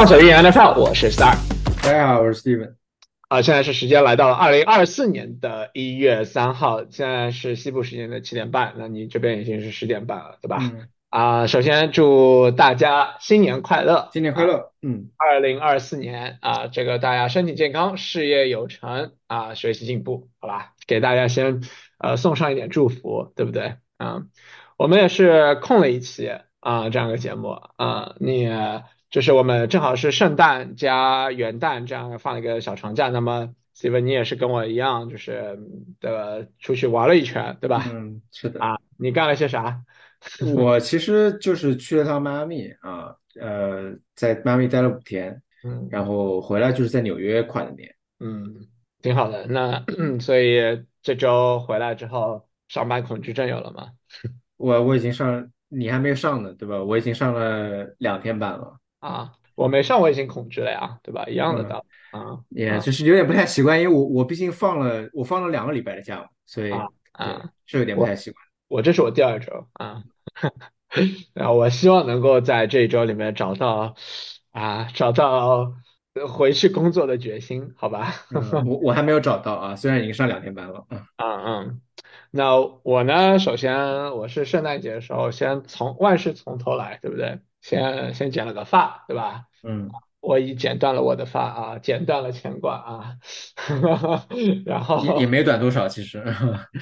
放手一言 NFL，我是 Star。大家好，我是 Steven。啊，现在是时间来到了二零二四年的一月三号，现在是西部时间的七点半，那你这边已经是十点半了，对吧？嗯，啊，首先祝大家新年快乐，新年快乐。嗯，二零二四年啊，这个大家身体健康，事业有成啊，学习进步，好吧？给大家先呃送上一点祝福，对不对？啊，我们也是空了一期啊这样一个节目啊，你就是我们正好是圣诞加元旦这样放了一个小长假，那么 Steven 你也是跟我一样，就是的出去玩了一圈，对吧？嗯，是的。啊，你干了些啥？我其实就是去了趟迈阿密啊，呃，在迈阿密待了五天，嗯然后回来就是在纽约跨的年。嗯，挺好的。那 所以这周回来之后，上班恐惧症有了吗？我我已经上，你还没有上呢，对吧？我已经上了两天班了，啊，我没上，我已经恐惧了呀，对吧？一样的嗯道理啊也就是有点不太习惯，因为我我毕竟放了我放了两个礼拜的假嘛，所以啊！是有点不太习惯。我这是我第二周啊，然后我希望能够在这一周里面找到啊，找到回去工作的决心，好吧？嗯，我我还没有找到啊，虽然已经上两天班了。嗯嗯嗯，那我呢？首先我是圣诞节的时候先从万事从头来，对不对？先先剪了个发，对吧？嗯，我已剪断了我的发啊，剪断了牵挂啊，然后也也没短多少，其实。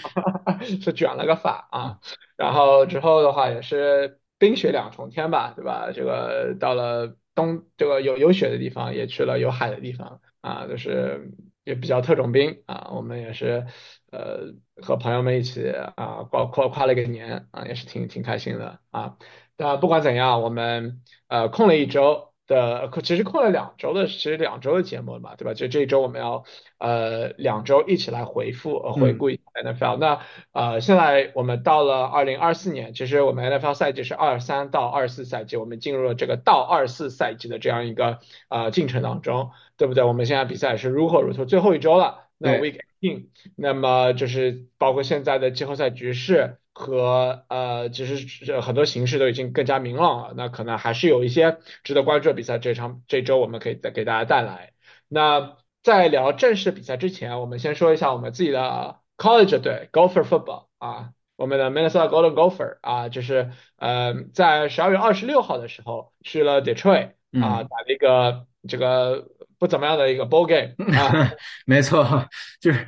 是卷了个发啊，然后之后的话也是冰雪两重天吧，对吧？这个到了冬，这个有有雪的地方，也去了有海的地方啊，就是也比较特种兵啊。我们也是呃和朋友们一起啊跨跨跨了个年啊，也是挺挺开心的啊。那不管怎样，我们呃空了一周。的，其实空了两周的，其实两周的节目了嘛，对吧？就这一周我们要呃两周一起来回复呃回顾一下 NFL。那呃现在我们到了二零二四年，其实我们 NFL 赛季是二三到二四赛季，我们进入了这个到二四赛季的这样一个呃进程当中，对不对？我们现在比赛是如火如荼，最后一周了，那 week in，那么就是包括现在的季后赛局势。和呃，其实很多形势都已经更加明朗了，那可能还是有一些值得关注的比赛，这场这周我们可以再给大家带来。那在聊正式比赛之前，我们先说一下我们自己的 college 队 Gopher Football 啊，我们的 Minnesota Golden Gopher 啊，就是呃在十二月二十六号的时候去了 Detroit 啊，打了一个这个不怎么样的一个 ball game 啊，没错，就是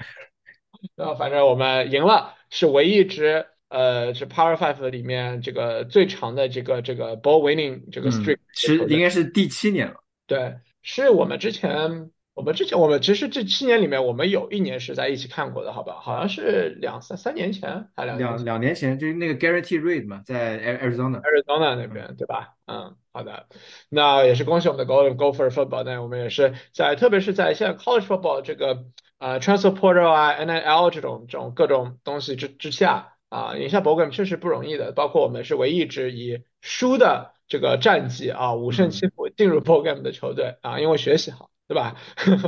呃，反正我们赢了，是唯一一支。呃，是 Power Five 里面这个最长的这个这个 ball winning 这个 streak，是应该是第七年了。对，是我们之前我们之前我们其实这七年里面，我们有一年是在一起看过的，好吧？好像是两三三年前还两两两年前，就是那个 Guarantee Rate 嘛，在 Arizona Arizona 那边，对吧？嗯，好的，那也是恭喜我们的 Golden Gopher Football，那我们也是在特别是在现在 College Football 这个呃 Transfer Portal 啊 NIL 这种这种各种东西之之下。啊，赢下 Bogan 确实不容易的，包括我们是唯一一支以输的这个战绩啊五胜七负进入 Bogan 的球队啊，因为学习好，对吧？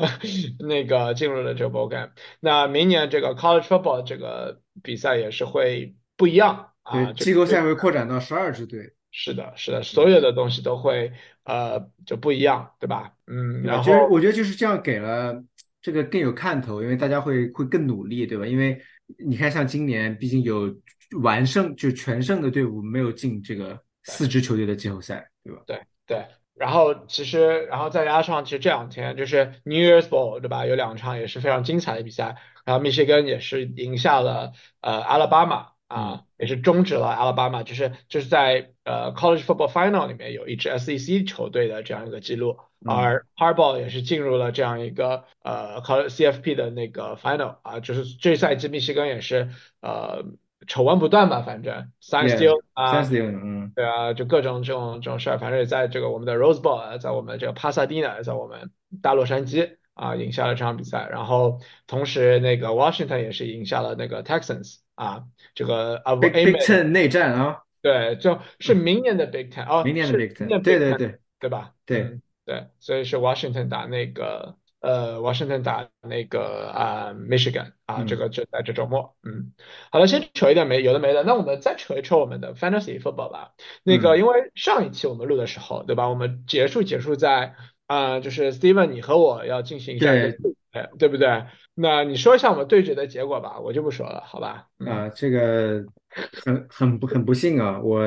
那个进入了这个 Bogan，那明年这个 College Football 这个比赛也是会不一样啊，季后赛会扩展到十二支队。是的，是的，所有的东西都会呃就不一样，对吧？嗯，然后我觉得就是这样给了这个更有看头，因为大家会会更努力，对吧？因为你看，像今年，毕竟有完胜就全胜的队伍没有进这个四支球队的季后赛，对吧？对对。然后其实，然后再加上其实这两天就是 New Year's Bowl，对吧？有两场也是非常精彩的比赛。然后密歇根也是赢下了呃阿拉巴马啊，也是终止了阿拉巴马，就是就是在呃 College Football Final 里面有一支 SEC 球队的这样一个记录。而 Harbaugh 也是进入了这样一个呃 CFP 的那个 Final 啊，就是这赛季密歇根也是呃丑闻不断吧，反正 Sign Steal 啊，嗯，对啊，就各种这种这种事儿，反正也在这个我们的 Rose Bowl，在我们这个帕萨蒂纳，在我们大洛杉矶啊赢下了这场比赛，然后同时那个 Washington 也是赢下了那个 Texans 啊，这个啊 Big Big Ten 内战啊，对，就是明年的 Big Ten 哦，明年的 Big Ten，对对对，对吧？对。对，所以是 Washington 打那个呃，Washington 打那个啊，Michigan 啊，这个就在这周末。嗯，好了，先扯一点没有的没的，那我们再扯一扯我们的 Fantasy Football 吧。那个，因为上一期我们录的时候，对吧？我们结束结束在啊、就是 Steven，你和我要进行一下对，对决，对不对？那你说一下我们对决的结果吧，我就不说了，好吧？嗯，啊，这个很很不很不幸啊，我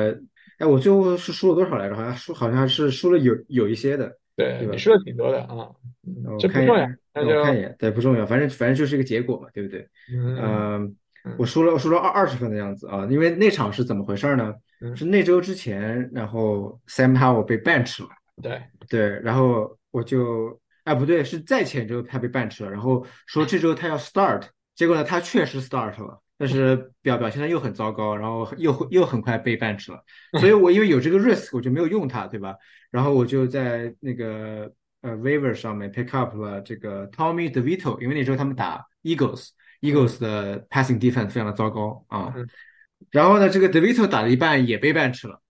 哎，我最后是输了多少来着？好像输好像是输了有有一些的，对？对你说的挺多的啊，嗯，让我看一眼，这不重要，那就让我看一眼，对，不重要，反正反正就是一个结果嘛，对不对？嗯嗯，我嗯输了，我输了二二十分的样子啊，因为那场是怎么回事呢？嗯，是那周之前，然后 Sam Howell 被 bench 了。对，对，然后我就，哎，不对，是在前周他被 bench 了，然后说这周他要 start，结果呢，他确实 start 了，但是表表现的又很糟糕，然后又又很快被 bench 了，所以我因为有这个 risk，我就没有用它，对吧？然后我就在那个呃 waiver 上面 pick up 了这个 Tommy DeVito，因为那时候他们打 Eagles，Eagles 的 passing defense 非常的糟糕啊，嗯，然后呢，这个 DeVito 打了一半也被 bench 了，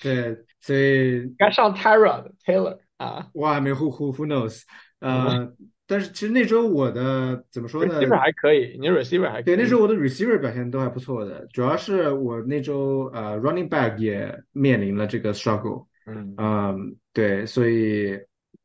对，所以该上 Tyra 的 Taylor 啊哇，没 who who who knows，嗯呃，但是其实那周我的怎么说呢？，receiver 还可以，你 receiver 还对，可以，那周我的 receiver 表现都还不错的，主要是我那周呃 running back 也面临了这个 struggle，嗯嗯，对，所以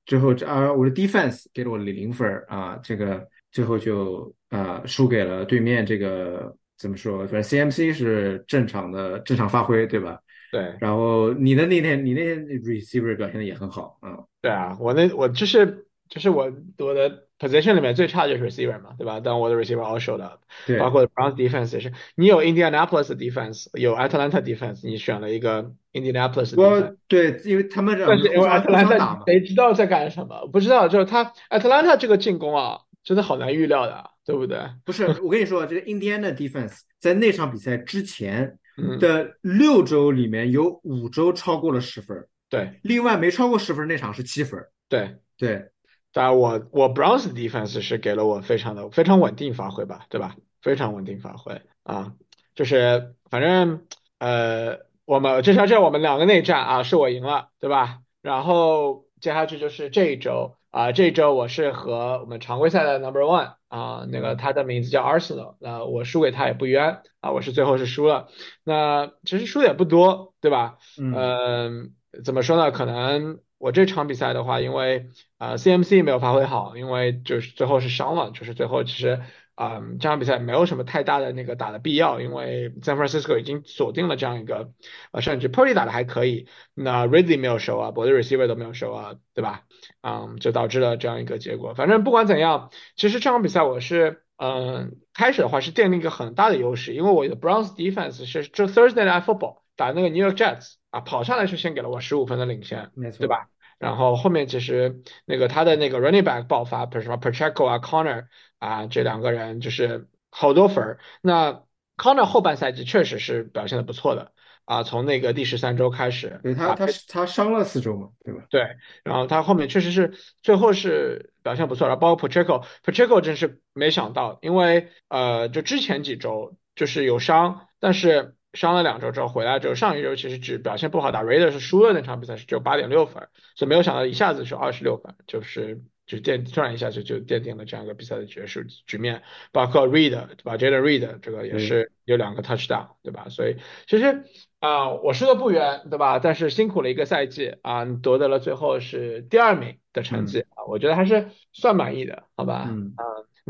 最后这啊我的 defense 给了我零分啊，这个最后就啊输给了对面这个怎么说？反正 CMC 是正常的正常发挥，对吧？对。然后你的那天你那天 receiver 表现的也很好啊，对啊，我那我就是就是我我的 position 里面最差就是 receiver 嘛，对吧？但我的 receiver all showed up，包。括 Browns defense 也是。你有 Indianapolis 的 defense，有 Atlanta defense，你选了一个 Indianapolis 的 defense，我对，因为他们这但是因为个互相互相打 Atlanta 嘛，谁知道在干什么？不知道，就是他 Atlanta 这个进攻啊，真的好难预料的啊，对不对？不是，我跟你说，这个 Indiana defense 在那场比赛之前嗯，的六周里面有五周超过了十分，对另外没超过十分那场是七分。对。对，当然我我 Browns 的 defense 是给了我非常的非常稳定发挥吧，对吧？非常稳定发挥啊，就是反正呃，我们至少这我们两个内战啊，是我赢了，对吧？然后接下去就是这一周啊，这一周我是和我们常规赛的 Number One 啊，那个他的名字叫 Arsenal，那我输给他也不冤啊，我是最后是输了，那其实输的也不多，对吧？嗯，嗯，怎么说呢？可能我这场比赛的话，因为呃 CMC 没有发挥好，因为就是最后是伤了，就是最后其实啊、嗯这场比赛没有什么太大的那个打的必要，因为 San Francisco 已经锁定了这样一个呃，甚至 Purdy 打的还可以，那 Ridley 没有 show up，我的 receiver 都没有 show up，对吧？嗯，就导致了这样一个结果。反正不管怎样，其实这场比赛我是。嗯，开始的话是奠定一个很大的优势，因为我的 Browns defense 是就 Thursday Night Football 打那个 New York Jets 啊，跑上来是先给了我十五分的领先，没错，对吧？然后后面其实那个他的那个 running back 爆发，比如什么 Pacheco 啊、Connor 啊这两个人就是好多分儿。那 Connor 后半赛季确实是表现的不错的啊，从那个第十三周开始对他啊，他他伤了四周嘛，对吧？对，然后他后面确实是最后是表现不错，然后包括 Pacheco，Pacheco 真是没想到，因为呃，就之前几周就是有伤，但是伤了两周之后回来之后，上一周其实只表现不好，打 Raiders 是输了那场比赛是只有八点六分，所以没有想到一下子是二十六分，就是就奠突然一下就就奠定了这样一个比赛的结束局面，包括 Reed 对吧，Jalen Reed 这个也，是有两个 touchdown 对吧，所以其实。啊、我输的不冤，对吧？但是辛苦了一个赛季啊，你夺得了最后是第二名的成绩嗯啊，我觉得还是算满意的，好吧？嗯，啊，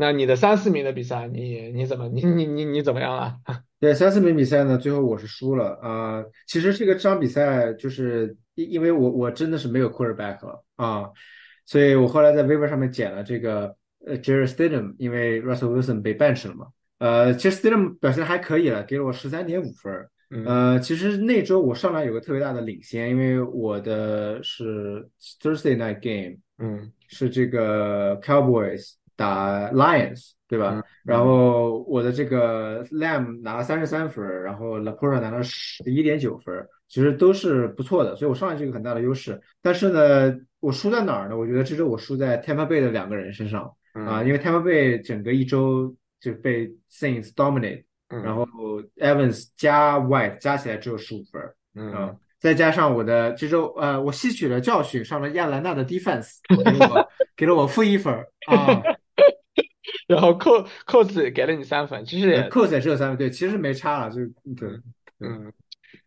那你的三四名的比赛，你你怎么你你你你怎么样了？对，三四名比赛呢，最后我是输了啊、其实这个这场比赛就是因因为我我真的是没有 quarterback 了啊，所以我后来在 waiver 上面捡了这个呃 Jared Stidham，因为 Russell Wilson 被 bench 了嘛。呃，其实 Stidham 表现还可以了，给了我十三点五分呃，其实那周我上来有个特别大的领先，因为我的是 Thursday night game，嗯是这个 Cowboys 打 Lions，对吧？嗯然嗯后我的这个 Lamb 拿了三十三分，然后 Laporta 拿了十一点九分，其实都是不错的，所以我上来是一个很大的优势。但是呢，我输在哪儿呢？我觉得这周我输在 Tampa Bay 的两个人身上啊，嗯因为 Tampa Bay 整个一周就被 Saints dominate，然嗯后 Evans 加 White 加起来只有十五分嗯，再加上我的这周呃，我吸取了教训，上了亚兰纳的 defense，给了我 给了我负一分儿啊，然后扣扣子给了你三分，其实扣子也只有三分，对，其实没差了，就对对，嗯嗯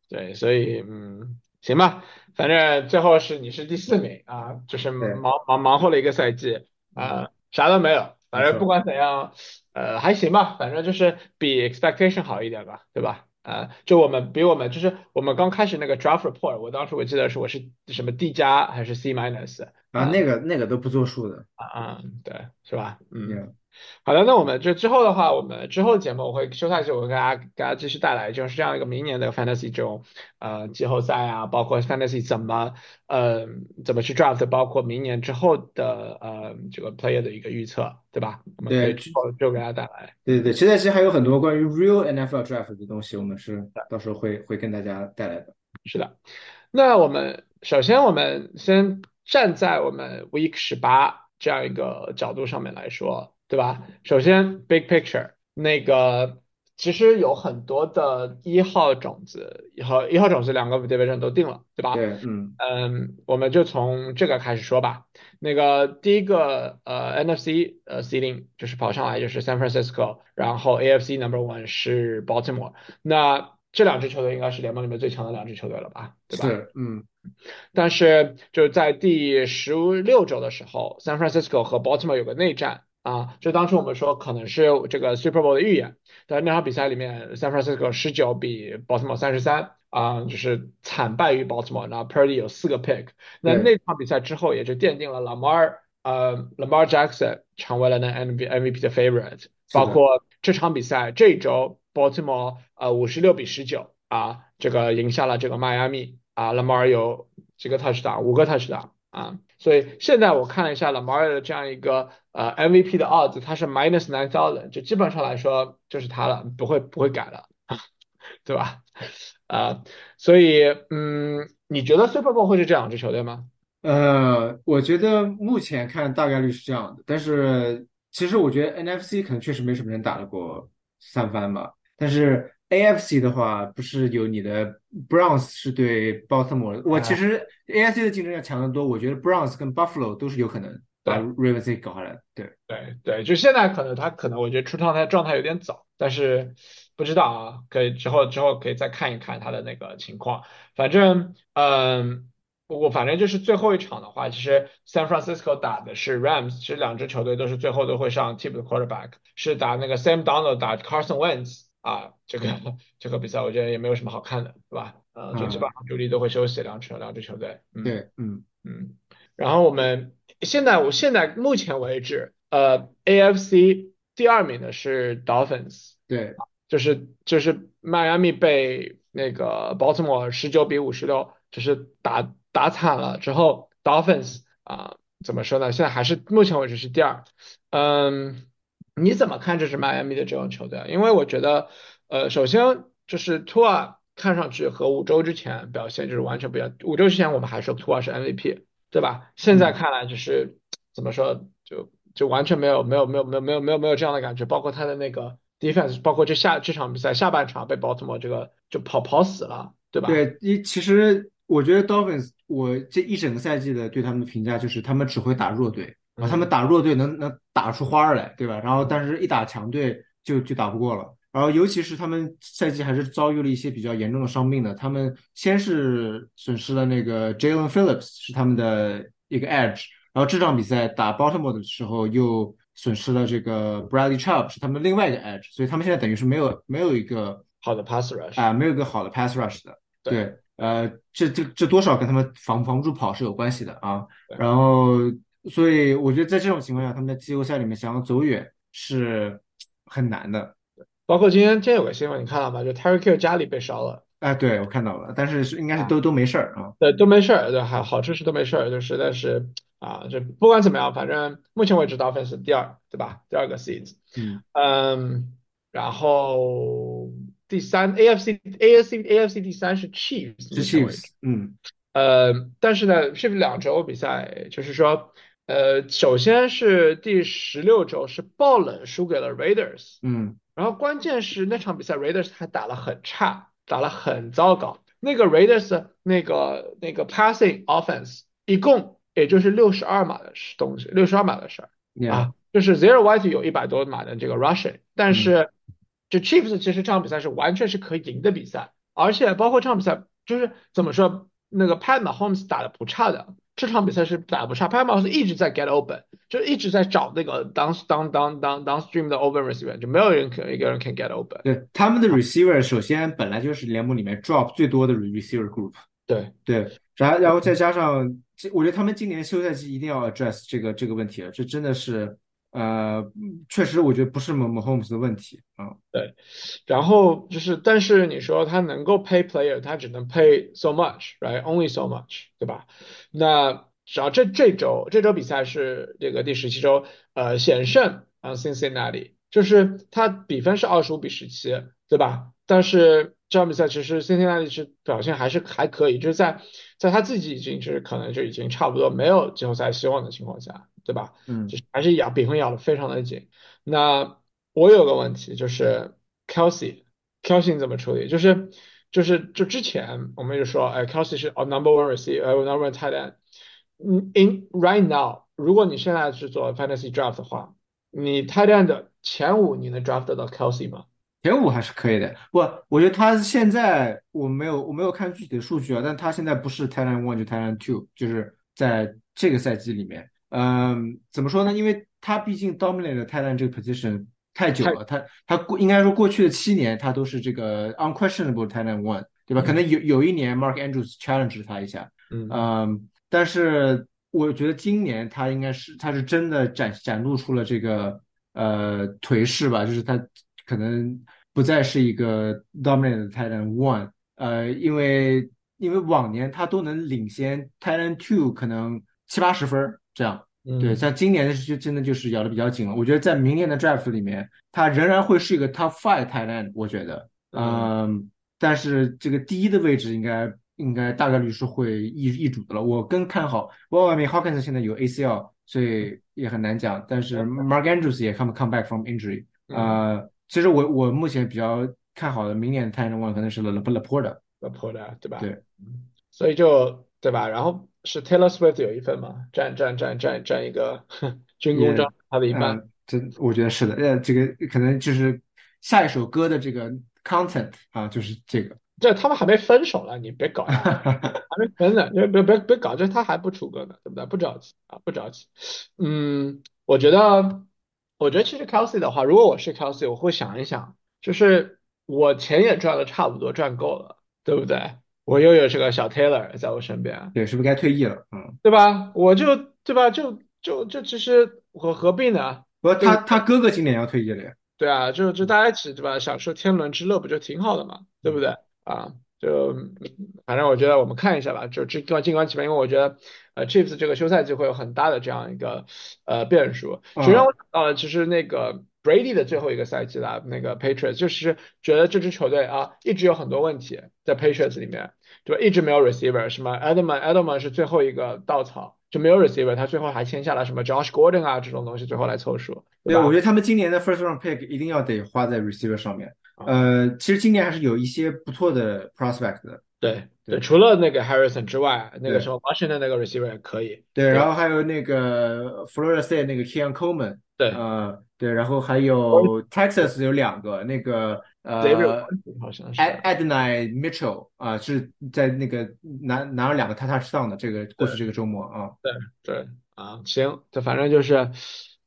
对，所以嗯，行吧，反正最后是你是第四名啊，就是，忙忙忙活了一个赛季嗯，啊，啥都没有，反正不。管怎样，呃，还行吧，反正就是比 expectation 好一点吧，对吧？啊，就我们比我们就是我们刚开始那个 draft report，我当时我记得是我是什么 D 加还是 C minus 啊，啊那个那个都不作数的，啊啊，对，是吧？嗯。好的，那我们就之后的话，我们之后的节目我会休赛期，我会给大家给大家继续带来就是这样一个明年的 fantasy 这种呃季后赛啊，包括 fantasy 怎么呃怎么去 draft，包括明年之后的呃这个 player 的一个预测，对吧？我们可以对，之后就给大家带来。对对对，现在其实还有很多关于 real NFL draft 的东西，我们是到时候会会跟大家带来的。是的，那我们首先我们先站在我们 Week 十八这样一个角度上面来说，对吧？首先 Big Picture 那个其实有很多的一号种子和一号种子两个 division 都定了，对吧？对，嗯，嗯，我们就从这个开始说吧。那个第一个呃 NFC 呃 seeding 就是跑上来就是 San Francisco，然后 AFC number one 是 Baltimore。那这两支球队应该是联盟里面最强的两支球队了吧，对吧？是，嗯，但是就是在第十六周的时候，San Francisco 和 Baltimore 有个内战啊，就当初我们说可能是这个 Super Bowl 的预言，但那场比赛里面，San Francisco 十九比 Baltimore 三十三啊，就是惨败于 Baltimore，然后 Purdy 有四个 pick，那，那场比赛之后也就奠定了 Lamar 呃 Lamar Jackson 成为了那 MVP 的 favorite，包括这场比赛这一周 Baltimore 呃五十六比十九啊，这个赢下了这个迈阿密啊，Lamar 有几个 touchdown，五个 touchdown 啊，所以现在我看了一下 Lamar 的这样一个呃 MVP 的 odds，它是 minus nine thousand，就基本上来说就是他了，不会不会改了，对吧？啊，所以嗯，你觉得 Super Bowl 会是这两支球队吗？呃，我觉得目前看大概率是这样的，但是其实我觉得 NFC 可能确实没什么人打得过三番吧，但是 AFC 的话，不是有你的 Browns 是对 Baltimore，我其，实 AFC 的竞争要强得多，我觉得 Browns 跟 Buffalo 都是有可能把对。Ravens 搞下来，对，对对，就现在可能他可能我觉得出状态状态有点早，但是不知道啊，可以之后之后可以再看一看他的那个情况。反正嗯，我反正就是最后一场的话，其实 San Francisco 打的是 Rams，其实两支球队都是最后都会上替补的 quarterback，是打那个 Sam Darnold 打 Carson Wentz 啊，这个这个比赛我觉得也没有什么好看的，对吧？呃，就基本嗯，上主力都会休息两支两支球队，嗯。对，嗯，嗯，然后我们现在我现在目前为止，呃，AFC 第二名的是 Dolphins，对，就是就是迈阿密被那个 Baltimore 十九比五十六，就是打打惨了之后，Dolphins 啊、怎么说呢？现在还是目前为止是第二。嗯，你怎么看这支迈阿密的这种球队啊？因为我觉得，呃，首先就是 Tua 看上去和五周之前表现就是完全不一样。五周之前我们还说 Tua 是 MVP，对吧？现在嗯。看来就是怎么说，就就完全没有没有没有没有没有没有没有这样的感觉。包括他的那个 defense，包括这下这场比赛下半场被 Baltimore 这个就跑跑死了，对吧？对，一其实我觉得 Dolphins，我这一整个赛季的对他们的评价就是他们只会打弱队，然后他们嗯，打弱队能能打出花儿来，对吧？然后但是一打强队就就打不过了。然后尤其是他们赛季还是遭遇了一些比较严重的伤病的，他们先是损失了那个 Jalen Phillips 是他们的一个 edge，然后这场比赛打 Baltimore 的时候又损失了这个 Bradley Chubb 是他们另外一个 edge，所以他们现在等于是没有没有一个好的 pass rush，啊、没有一个好的 pass rush 的。对对，呃，这这这多少跟他们防防住跑是有关系的啊。然后，所以我觉得在这种情况下，他们在季后赛里面想要走远是很难的。包括今天今天有个新闻你看到吗？就 Tyreek Hill 家里被烧了。哎，对，我看到了，但是是应该是啊。都都没事儿啊。对，都没事儿，对，还好这是都没事儿，就实在是啊，这不管怎么样，反正目前为止 Dolphins 是第二，对吧？第二个 seeds，嗯，嗯，然后第三 AFC AFC AFC 第三是 Chiefs，是 Chiefs，嗯呃，但是呢，Chiefs 两周比赛，就是说，呃，首先是第十六周是爆冷输给了 Raiders，嗯然后关键是那场比赛 Raiders 还打得很差，打得很糟糕。那个 Raiders 那个那个 passing offense 一共也就是六十二码的东西，六十二码的事儿。啊，就是 Zero White 有一百多码的这个 rushing，但嗯。是就 Chiefs 其实这场比赛是完全是可以赢的比赛，而且包括这场比赛就是怎么说那个 Pat Mahomes 打的不差的，这场比赛是打不差，Pat Mahomes 一直在 get open，就一直在找那个 down down down down downstream 的 open receiver，就没有人可一个人 can get open。对，他们的 receiver 首先本来就是联盟里面 drop 最多的 receiver group。对对，然然后再加上，我觉得他们今年休赛季一定要 address 这个这个问题了，这真的是。呃，确实，我觉得不是 Mahomes 的问题啊。对，然后就是，但是你说他能够 pay player，他只能 pay so much，right？Only so much，对吧？那只要这这周这周比赛是这个第十七周，呃，险胜啊 Cincinnati，就是他比分是二十五比十七，对吧？但是这场比赛其实 Cincinnati 是表现还是还可以，就是在在他自己已经是可能就已经差不多没有季后赛希望的情况下。对吧？嗯，就是还是咬比分咬的非常的紧。那我有个问题就是 Kelsey，Kelsey 怎么处理？就是就是就之前我们就说，哎，Kelsey 是 number one receiver，number one tight end。嗯，in right now，如果你现在是做 fantasy draft 的话，你 tight end 的前五你能 draft 到 Kelsey 吗？前五还是可以的。不，我觉得他现在我没有我没有看具体的数据啊，但他现在不是 tight end one 就 tight end two，就是在这个赛季里面。嗯，怎么说呢？因为他毕竟 dominate tight end 这个 position 太久了，他他过应该说过去的七年他都是这个 unquestionable t i g h end one，对吧？可能有有一年 Mark Andrews challenge 他一下，嗯，但是我觉得今年他应该是他是真的展展露出了这个呃颓势吧，就是他可能不再是一个 dominant Titan one，呃，因为因为往年他都能领先 Titan two 可能七八十分。这样，对，像今年的就真的就是咬的比较紧了。我觉得在明年的 draft 里面，他仍然会是一个 top five tight end，我觉得，嗯，但是这个第一的位置应该应该大概率是会易易主的了。我更看好，我外面 Hawkins 现在有 ACL，所以也很难讲。但是 Mark Andrews 也 come come back from injury，呃，其实我我目前比较看好的明年的 tight end one 可能是 Laporta，Laporta，对吧？对，所以就对吧？然后。是 Taylor Swift 有一份嘛？占占占占占一个 军功章，他的一半。这我觉得是的。呃，这个可能就是下一首歌的这个 content 啊，就是这个。这他们还没分手呢，你别搞，还没分呢，别别别别搞，这他还不出歌呢，对不对？不着急啊，不着急。嗯，我觉得，我觉得其实 Kelsey 的话，如果我是 Kelsey，我会想一想，就是我钱也赚的差不多，赚够了，对不对？我又有这个小 Taylor 在我身边，对，是不是该退役了？嗯，对吧？我就对吧？就就就其实我何必呢？不，他他哥哥今年要退役了呀。对啊，就就大家一起对吧？享受天伦之乐不就挺好的嘛？对不对？啊，就反正我觉得我们看一下吧，就尽管尽管起码，因为我觉得呃 Chiefs 这个休赛季会有很大的这样一个呃变数。其实让我想到了，其实那个。Brady 的最后一个赛季了，那个 Patriots 就是觉得这支球队啊，一直有很多问题在 Patriots 里面，对吧？一直没有 receiver，什么 Edelman，Edelman 是最后一个稻草，就没有 receiver，他最后还签下了什么 Josh Gordon 啊这种东西，最后来凑数。对，我觉得他们今年的 first round pick 一定要得花在 receiver 上面。呃，其实今年还是有一些不错的 prospect 的。对对，除了那个 Harrison 之外，那个时候 Washington 那个 receiver 也可以。对，然后还有那个 Florida State 那个 Keon Coleman。对，呃，对，然后还有 Texas 有两个，那个呃好像是 Adnai Mitchell 啊，是在那个拿拿了两个 t a t a Down 的这个过去这个周末啊。对对啊，行，这反正就是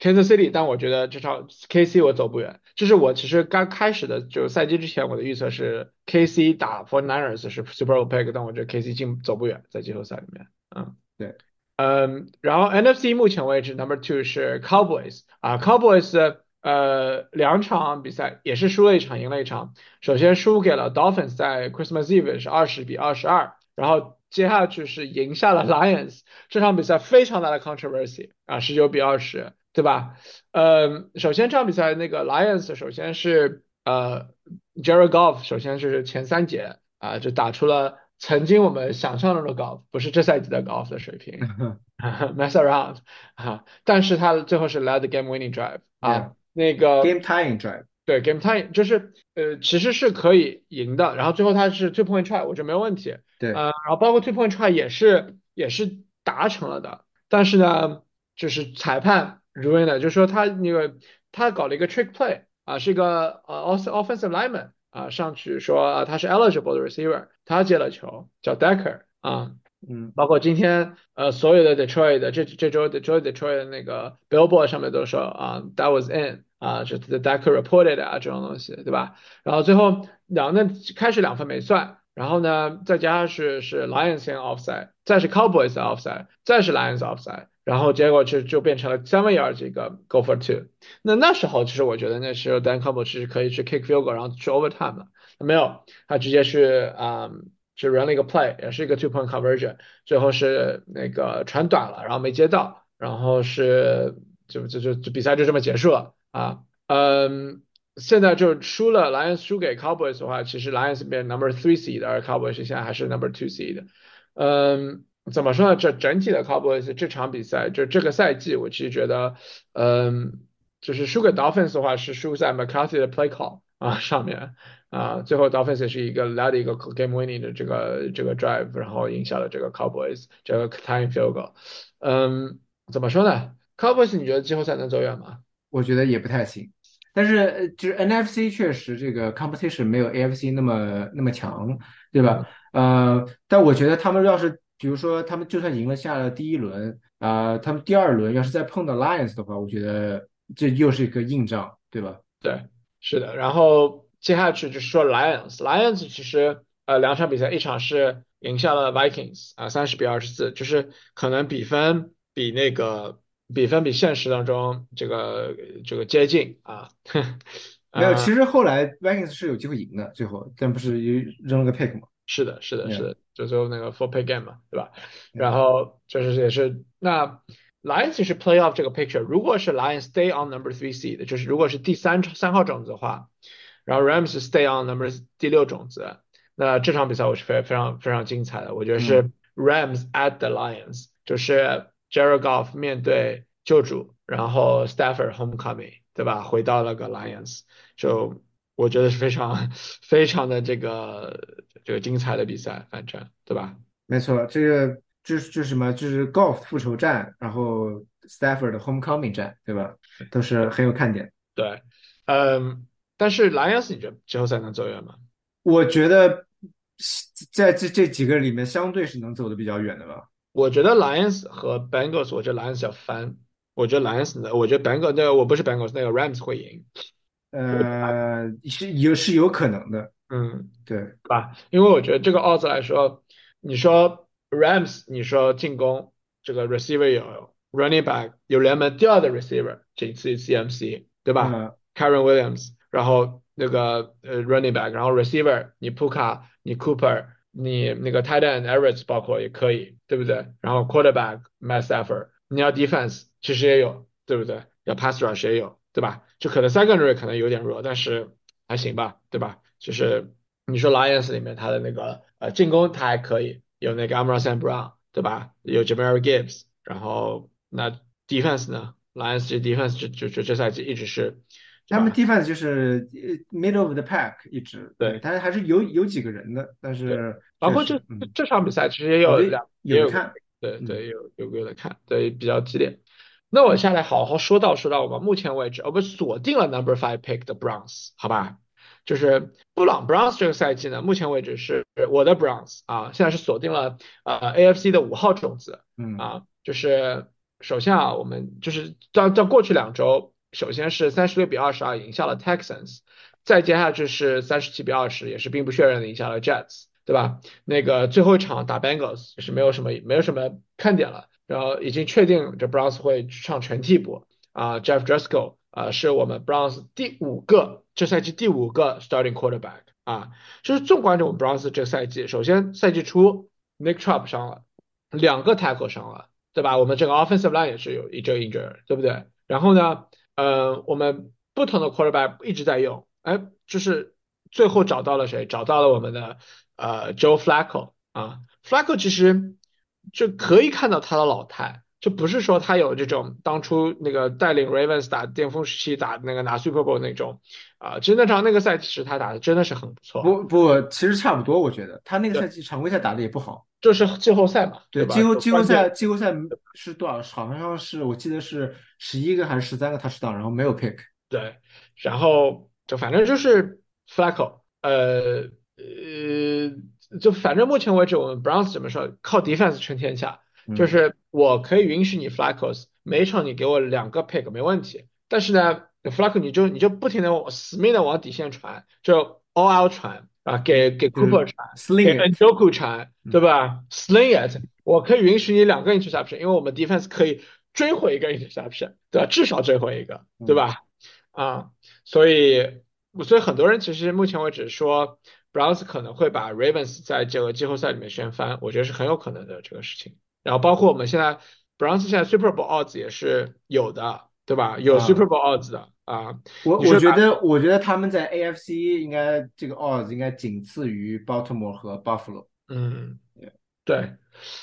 Kansas City，但我觉得这场 KC 我走不远。就是我其实刚开始的就赛季之前我的预测是 KC 打 For Niners 是 Super Bowl pick，但我觉得 KC 进走不远在季后赛里面。嗯，对。嗯，然后 NFC 目前为止 Number Two 是 Cowboys 啊，Cowboys 呃两场比赛也是输了一场，赢了一场。首先输给了 Dolphins，在 Christmas Eve 是二十比二十二，然后接下去是赢下了 Lions，这场比赛非常大的 controversy 啊，十九比二十，对吧？呃，首先这场比赛那个 Lions 首先是呃 Jared Golf 首先是前三节啊就打出了。曾经我们想象中的 golf 不是这赛季的 golf 的水平，mess around 啊，但是他最后是 led game winning drive 啊，那个。Game tying drive，对 game tying 就是呃其实是可以赢的，然后最后他是 two point try，我觉得没有问题，对，呃，然后包括 two point try 也是也是达成了的，但是呢，就是裁判 ruined，就是说他那个他搞了一个 trick play 啊，是一个呃 offensive lineman。啊，上去说啊，他是 eligible 的 receiver，他接了球，叫 Decker，啊。嗯，包括今天呃所有的 Detroit 的这这周 Detroit Detroit 的那个 Billboard 上面都说啊 that was in 啊，就是 that could reported 啊这种东西，对吧？然后最后两那开始两分没算，然后呢再加上是是 Lions in offside，再是 Cowboys offside，再是 Lions offside，然后结果就就变成了三分 yard 这个 go for two。那那时候其实我觉得那时候 Dan Campbell 其实可以去 kick field goal，然后去 overtime 了，没有，他直接去啊。是 run 了一个 play，也是一个 two point conversion，最后是那个传短了，然后没接到，然后是就就就就比赛就这么结束了啊，嗯，现在就输了，Lions 输给 Cowboys 的话，其实 Lions 变 number three seed，而 Cowboys 现在还是 number two seed，嗯，怎么说呢？这整体的 Cowboys 这场比赛，就这个赛季，我其实觉得，嗯，就是输给 Dolphins 的话，是输在 McCarthy 的 play call 啊上面。啊，最后 Dolphins 是一个 led 一个 game winning 的这个这个 drive，然后赢下了这个 Cowboys 这个 time field goal。嗯，怎么说呢？Cowboys 你觉得季后赛能走远吗？我觉得也不太行。但是就是 NFC 确实这个 competition 没有 AFC 那么那么强，对吧？呃，但我觉得他们要是比如说他们就算赢了下了第一轮，啊，他们第二轮要是再碰到 Lions 的话，我觉得这又是一个硬仗，对吧？对，是的。然后。接下去就是说 Lions，Lions 其实呃两场比赛，一场是赢下了 Vikings 啊三十比二十四，就是可能比分比那个比分比现实当中这个这个接近啊。没有，其实后来 Vikings 是有机会赢的，最后但不是扔了个 pick 吗？是的，是的，是的，就最后那个 four pay game 嘛，对吧？然后就是也是那 Lions 是 playoff 这个 picture，如果是 Lions stay on number three seed，就是如果是第三三号种子的话。然后 Rams stay on number 第六种子，那这场比赛我是非非常非常精彩的，我觉得是 Rams at the Lions，就是 Jared Goff 面对旧主，然后 Stafford homecoming，对吧？回到了个 Lions，就我觉得是非常非常的这个这个精彩的比赛，反正对吧？没错，这个就是就是什么，就是 golf 复仇战，然后 Stafford 的 homecoming 战，对吧？都是很有看点。对，嗯。但是莱昂斯，你觉得季后赛能走远吗？我觉得在这这几个里面，相对是能走的比较远的吧。我觉得莱昂斯和 Bengals，我觉得莱昂斯要翻。我觉得莱昂斯呢，我觉得 Bengals 那个我不是 Bengals，那个 Rams 会赢。呃，是有是有可能的。嗯，对，吧？因为我觉得这个 odds 来说，你说 Rams，你说进攻这个 receiver 有 running back 有联盟第二的 receiver，这次 CMC 对吧？Karen Williams。然后那个呃 running back，然后 receiver，你 Puka，你 Cooper，你那个 tight end Everett 包括也可以，对不对？然后 quarterback Matt Stafford，你要 defense 其实也有，对不对？要 pass rush 也有，对吧？就可能 secondary 可能有点弱，但是还行吧，对吧？就是你说 Lions 里面他的那个呃进攻他还可以，有那个 Amar Sam Brown，对吧？有 Jameer Gibbs，然后那 defense 呢？Lions 这 defense 就就就这赛季一直是。他们 defense 就是 middle of the pack 一直对，但是还是有有几个人的，但是包括这这场比赛其实也有两也有看，对对有有有的看，对比较激烈。那我下来好好说到说到我们目前为止，我们锁定了 number five pick 的 Browns，好吧？就是布朗 Browns 这个赛季呢，目前为止是我的 Browns 啊，现在是锁定了呃 AFC 的五号种子，嗯啊，就是首先啊，我们就是在在过去两周。首先是三十六比二十二赢下了 Texans，再接下去是三十七比二十，也是并不确认的赢下了 Jets，对吧？那个最后一场打 Bengals 也是没有什么没有什么看点了，然后已经确定这 Browns 会上全替补啊，Jeff Driscoll 啊是我们 Browns 第五个这赛季第五个 starting quarterback 啊，就是纵观着我们 Browns 这个赛季，首先赛季初 Nick Chubb 伤了，两个 tackle 伤了，对吧？我们这个 offensive line 也是有一这 injury，对不对？然后呢？呃，我们不同的 quarterback 一直在用，哎，就是最后找到了谁？找到了我们的呃 Joe Flacco 啊，Flacco 其实就可以看到他的老态，就不是说他有这种当初那个带领 Ravens 打巅峰时期打那个拿 Super Bowl 那种啊，其实那场那个赛其实他打的真的是很不错。不不，其实差不多，我觉得他那个赛季常规赛打的也不好。就是季后赛嘛，对吧？季后季后赛季后赛是多少？好像是我记得是十一个还是十三个 touchdown，然后没有 pick。对，然后就反正就是 Flacco，呃呃，就反正目前为止，我们 Browns 怎么说，靠 defense 撑天下，就嗯是我可以允许你 Flacos 每一场你给我两个 pick 没问题，但是呢 Flacos 你就你就不停的往死命的往底线传，就 all out 传啊，给给 Cooper 传，给 sling it，Njoku 传，嗯对吧？Sling it，我可以允许你两个 interception，因为我们 defense 可以追回一个 interception，对吧？至少追回一个，对吧？啊，所以所以很多人其实目前为止说 Browns 可能会把 Ravens 在这个季后赛里面掀翻，我觉得是很有可能的这个事情。然后包括我们现在 Browns 现在 Super Bowl odds 也是有的，对吧？有啊 Super Bowl odds 的啊，我我觉得，我觉得他们在 AFC 应该这个 odds 应该仅次于 Baltimore 和 Buffalo，嗯，对，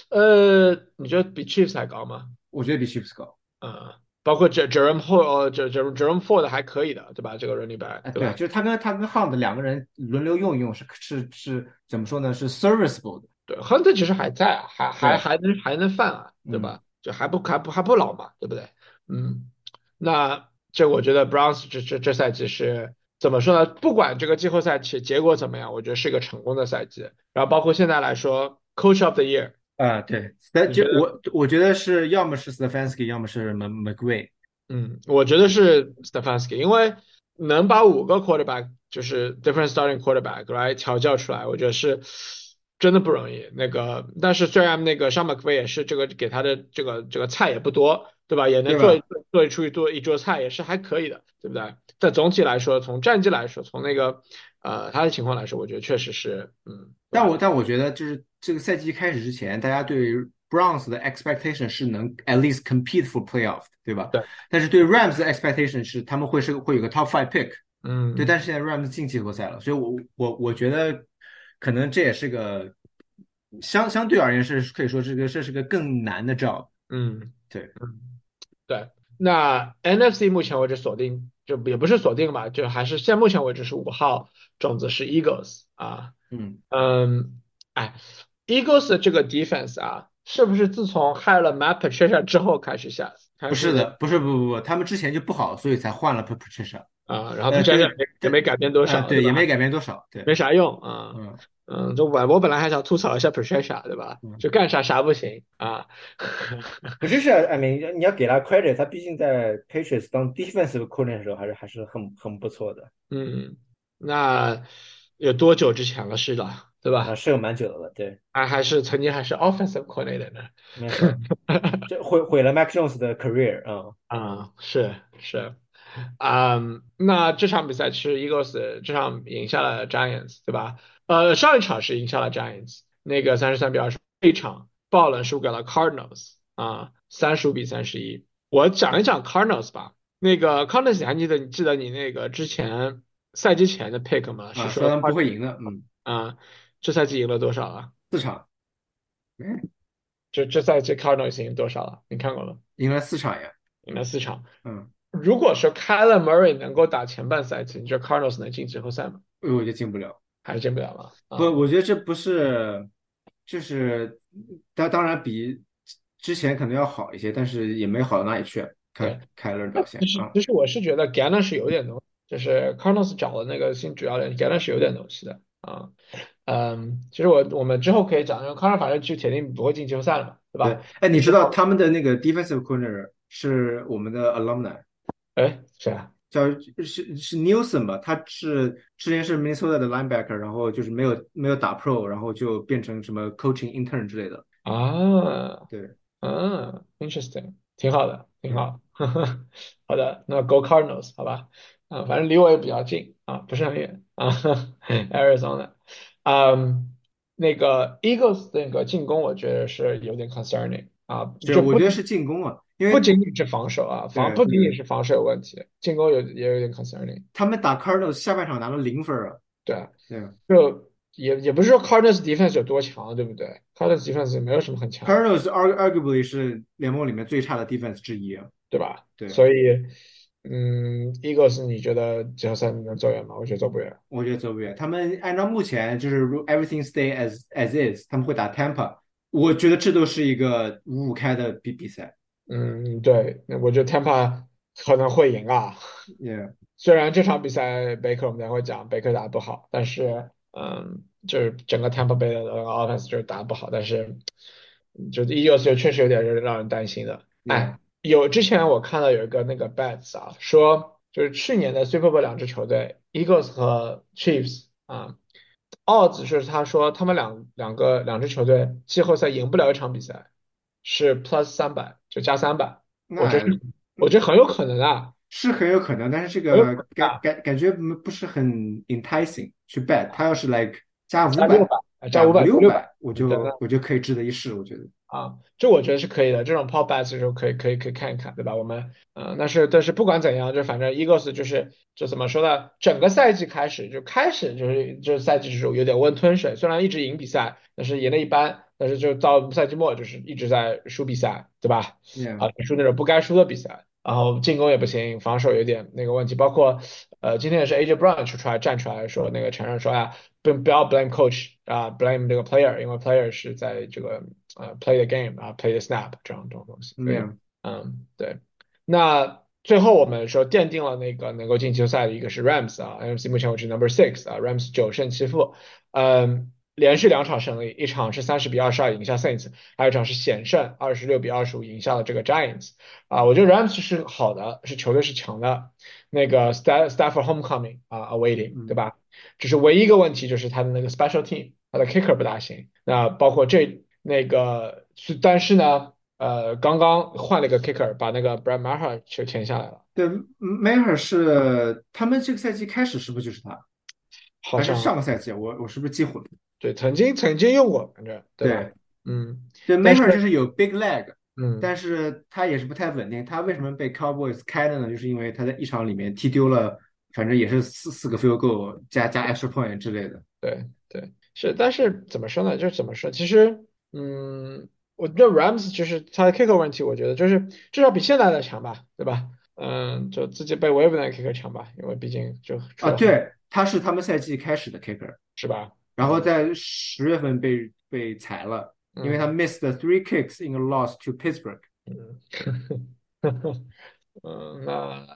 呃，你觉得比 Chiefs 还高吗？我觉得比 Chiefs 高。嗯，包括 Jer Jerome Ford，呃，Jer Jer Jerome Ford 还可以的，对吧？这个 running back，对？就是他跟他跟 Hunt 两个人轮流用一用是是是怎么说呢？是 serviceable 的。对，Hunter 其实还在啊，还还还能还能犯啊，对吧？就还不还不还不老嘛，对不对？嗯，那这我觉得 Browns 这这这赛季是怎么说呢？不管这个季后赛结结果怎么样，我觉得是一个成功的赛季。然后包括现在来说，Coach of the Year，啊，对，但就我我觉得是要么是 Stefanski，要么是 Mc McVay。嗯，我觉得是 Stefanski，因为能把五个 quarterback 就是 different starting quarterback 来调教出来，我觉得是真的不容易。那个，但是虽然那个上 McVay 也是这个给他的这个这个菜也不多，对吧？也能对做做出一桌一桌菜，也是还可以的，对不对？但总体来说，从战绩来说，从那个呃他的情况来说，我觉得确实是嗯，但我但我觉得就是这个赛季开始之前，大家对 Browns 的 expectation 是能 at least compete for playoff，对吧？对。但是对 Rams 的 expectation 是他们会是会有个 top five pick，嗯，对。但是现在 Rams 进季后赛了，所以我我我觉得可能这也是个相相对而言是可以说这个这是个更难的 job。嗯，对，嗯，对。那 NFC 目前为止锁定，就也不是锁定吧，就还是现目前为止是五号种子是 Eagles 啊，嗯，嗯，哎，Eagles 的这个 defense 啊，是不是自从害了 Matt Patricia 之后开始下？不是的，不是不不不，他们之前就不好，所以才换了 Patricia。啊，然后呃 Patricia 对也没也没改变多少，啊对，也没改变多少，对，没啥用啊。嗯，嗯，就我我本来还想吐槽一下 Patricia，对吧？嗯就干啥啥不行啊。不就是艾明，你要给他 credit，他毕竟在 Patriots 当 defensive coordinator 的时候，还是还是很很不错的嗯，那有多久之前了？是的，对吧？啊，是有蛮久的了，对，还还是曾经还是 offensive coordinator 呢。没错，这毁毁了 Mac Jones 的 career 啊，啊，是是，啊、那这场比赛其实 Eagles 这场赢下了 Giants，对吧？呃，上一场是赢下了 Giants，那个三十三比二十，这一场爆冷输给了 Cardinals，啊，三十五比三十一。我讲一讲 Cardinals 吧，那个 Cardinals 你还记得你记得你那个之前赛季前的 pick 吗？啊，是说说他们不会赢的，嗯，啊，这赛季赢了多少了？四场这这赛季 Cardinals 赢多少了？你看过吗？赢了四场呀，赢了四场。嗯，如果说 Kyler Murray 能够打前半赛季，你觉得 Cardinals 能进季后赛吗？我觉得进不了。还是进不了了？啊不，我觉得这不是，就是当当然比之前可能要好一些，但是也没好到哪里去。对凯凯伦表现其实啊，其实我是觉得 Gannon 是有点东西，就是 Cardinals 找的那个新主教练 Gannon 是有点东西的啊。嗯，其实我我们之后可以讲，因为 Cardinals 反正就铁定不会进季后赛了嘛，对对吧？，哎，你知道他们的那个 defensive coordinator 是我们的 alumni，哎，谁啊？叫是是 Nielsen 吧？他是之前是 Minnesota 的 linebacker，然后就是没有没有打 pro，然后就变成什么 coaching intern 之类的。啊，对，嗯，interesting，挺好的，挺好。好的，那 Go Cardinals，好吧？啊，反正离我也比较近啊，不是很远啊，Arizona。嗯，那个 Eagles 那个进攻，我觉得是有点 concerning 啊，就就不我觉得是进攻啊，因为不仅仅是防守啊，防不仅仅是防守有问题，进攻有也有点 concerning。他们打 Cardinals 下半场拿了零分啊。对啊，对啊就也也不是说 Cardinals defense 有多强，对不对？Cardinals defense 也没有什么很强，，Cardinals arg arguably 是联盟里面最差的 defense 之一啊。对吧？对所以，嗯，Eagles 你觉得季后赛能走远吗？我觉得走不远。我觉得走不远。他们按照目前就是如 everything stay as as is，他们会打 Tampa。我觉得这都是一个五五开的比比赛。嗯，对，那我觉得 Tampa 可能会赢啊。Yeah，虽然这场比赛 Baker 我们待会讲 Baker 打得不好，但是嗯，就是整个 Tampa Bay 的那个 offense 就是打得不好，但是就 Eagles 就确实有点让人担心的。哎，有之前我看到有一个那个 bets 啊，说就是去年的 Super Bowl 两支球队 Eagles 和 Chiefs 啊，odds 是他说他们两两个两支球队季后赛赢不了一场比赛，是 plus 三百，就加三百。我觉得我觉得很有可能啊。是很有可能，但是这个感感感觉不是很 enticing 去 bet。他要是 like 加五百，加五百六百，我就我就可以值得一试，我觉得。啊，这我觉得是可以的，这种 pop bets 的时候可以可以可以看一看，对吧？我们，嗯，但是但是不管怎样，就反正 Eagles 就是就怎么说呢？整个赛季开始就开始就是就是赛季时候有点温吞水，虽然一直赢比赛，但是赢的一般，但是就到赛季末就是一直在输比赛，对吧？啊，输那种不该输的比赛。然后进攻也不行，防守有点那个问题，包括呃今天也是 AJ Brown 出出来站出来说那个承认说呀，不不要 blame coach 啊，blame 这个 player，因为 player 是在这个呃 play the game 啊，play the snap 这样这种东西。对，嗯对。那最后我们说奠定了那个能够进季后赛的一个是 Rams 啊，NFC 目前为止 number six 啊，Rams 九胜七负，嗯。连续两场胜利，一场是三十比二十二赢下 Saints，还有一场是险胜二十六比二十五赢下了这个 Giants。啊，我觉得 Rams 是好的，是球队是强的。那个 Staff Stafford Homecoming 啊，awaiting，对吧？只是唯一一个问题就是他的那个 Special Team，他的 Kicker 不大行。那包括这那个是，但是呢，呃，刚刚换了一个 Kicker，把那个 Brad Maher 就签下来了。对，Maher 是他们这个赛季开始是不是就是他？好像上个赛季，我我是不是记混了？对，曾经曾经用过，反正对，嗯，对，Maher 就是有 big leg，嗯，但是他也是不太稳定。他为什么被 Cowboys 开的呢？就是因为他在一场里面踢丢了，反正也是四四个 field goal 加加 extra point 之类的。对对是，但是怎么说呢？就是怎么说？其实，嗯，我觉得 Rams 就是他的 kicker 问题，我觉得就是至少比现在的强吧，对吧？嗯，就自己被 wave 的 kicker 强吧，因为毕竟就啊，对，他是他们赛季开始的 kicker，是吧？然后在十月份被被裁了，因为他 missed three kicks in a loss to Pittsburgh。嗯，嗯，那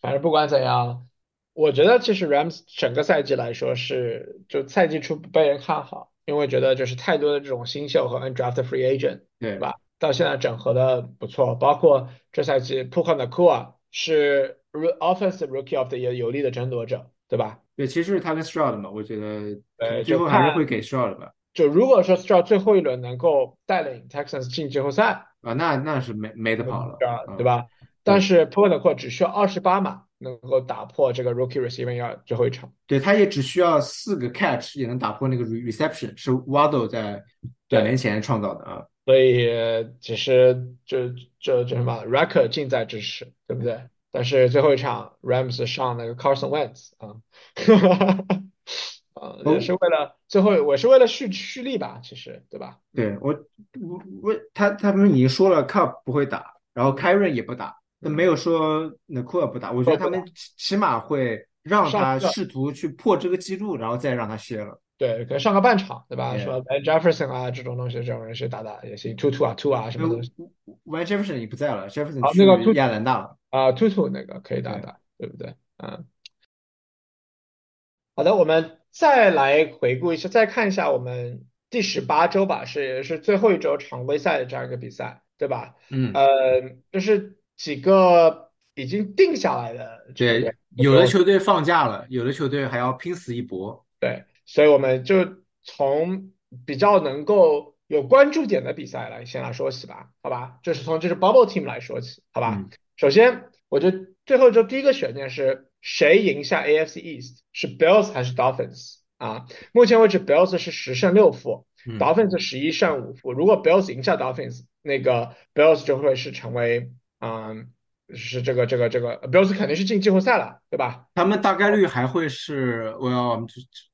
反正不管怎样，我觉得其实 Rams 整个赛季来说是就赛季初不被人看好，因为觉得就是太多的这种新秀和 undrafted free agent，对吧？到现在整合的不错，包括这赛季 p u k a n a k u a 是 offensive rookie of the year 有力的争夺者，对吧？对，其实是他跟 Stroud 嘛，我觉得最后还是会给 Stroud 吧。就如果说 Stroud 最后一轮能够带领 Texans 进季后赛啊，那那是没没得跑了，对吧？但是 p o l a n 只需要二十八码能够打破这个 Rookie Receiving Yard 最后一场。对，他也只需要四个 Catch 也能打破那个 Reception，是 Waddle 在两年前创造的啊。所以其实这这这什么 Record 近在咫尺，对不对？但是最后一场 Rams 上那个 Carson Wentz 啊，啊也是为了最后我是为了蓄蓄力吧，其实对吧？对我我我他他们已经说了 Cup 不会打，然后 e n 也不打，那没有说 Nakua 不打，我觉得他们起码会让他试图去破这个记录，然后再让他歇了。对，可能上个半场，对吧？说 Jefferson 啊这种东西，这种人是打打也行，Two Two 啊 Two 啊什么东西。One Jefferson 已经不在了，Jefferson 去亚兰大了。啊，Two Two 那个可以打打，对不对？嗯。好的，我们再来回顾一下，再看一下我们第十八周吧，是是最后一周常规赛的这样一个比赛，对吧？嗯。呃，就是几个已经定下来的。对，有的球队放假了，有的球队还要拼死一搏。对，所以我们就从比较能够有关注点的比赛来先来说起吧，好吧？就是从就是 Bubble Team 来说起，好吧？首先，我觉得最后就第一个悬念是谁赢下 AFC East，是 Bills 还是 Dolphins 啊？目前为止，Bills 是十胜六负，Dolphins 十一胜五负。如果 Bills 赢下 Dolphins，那个 Bills 就会是成为嗯。是这个这个这个，Bills 肯定是进季后赛了，对吧？他们大概率还会是，我要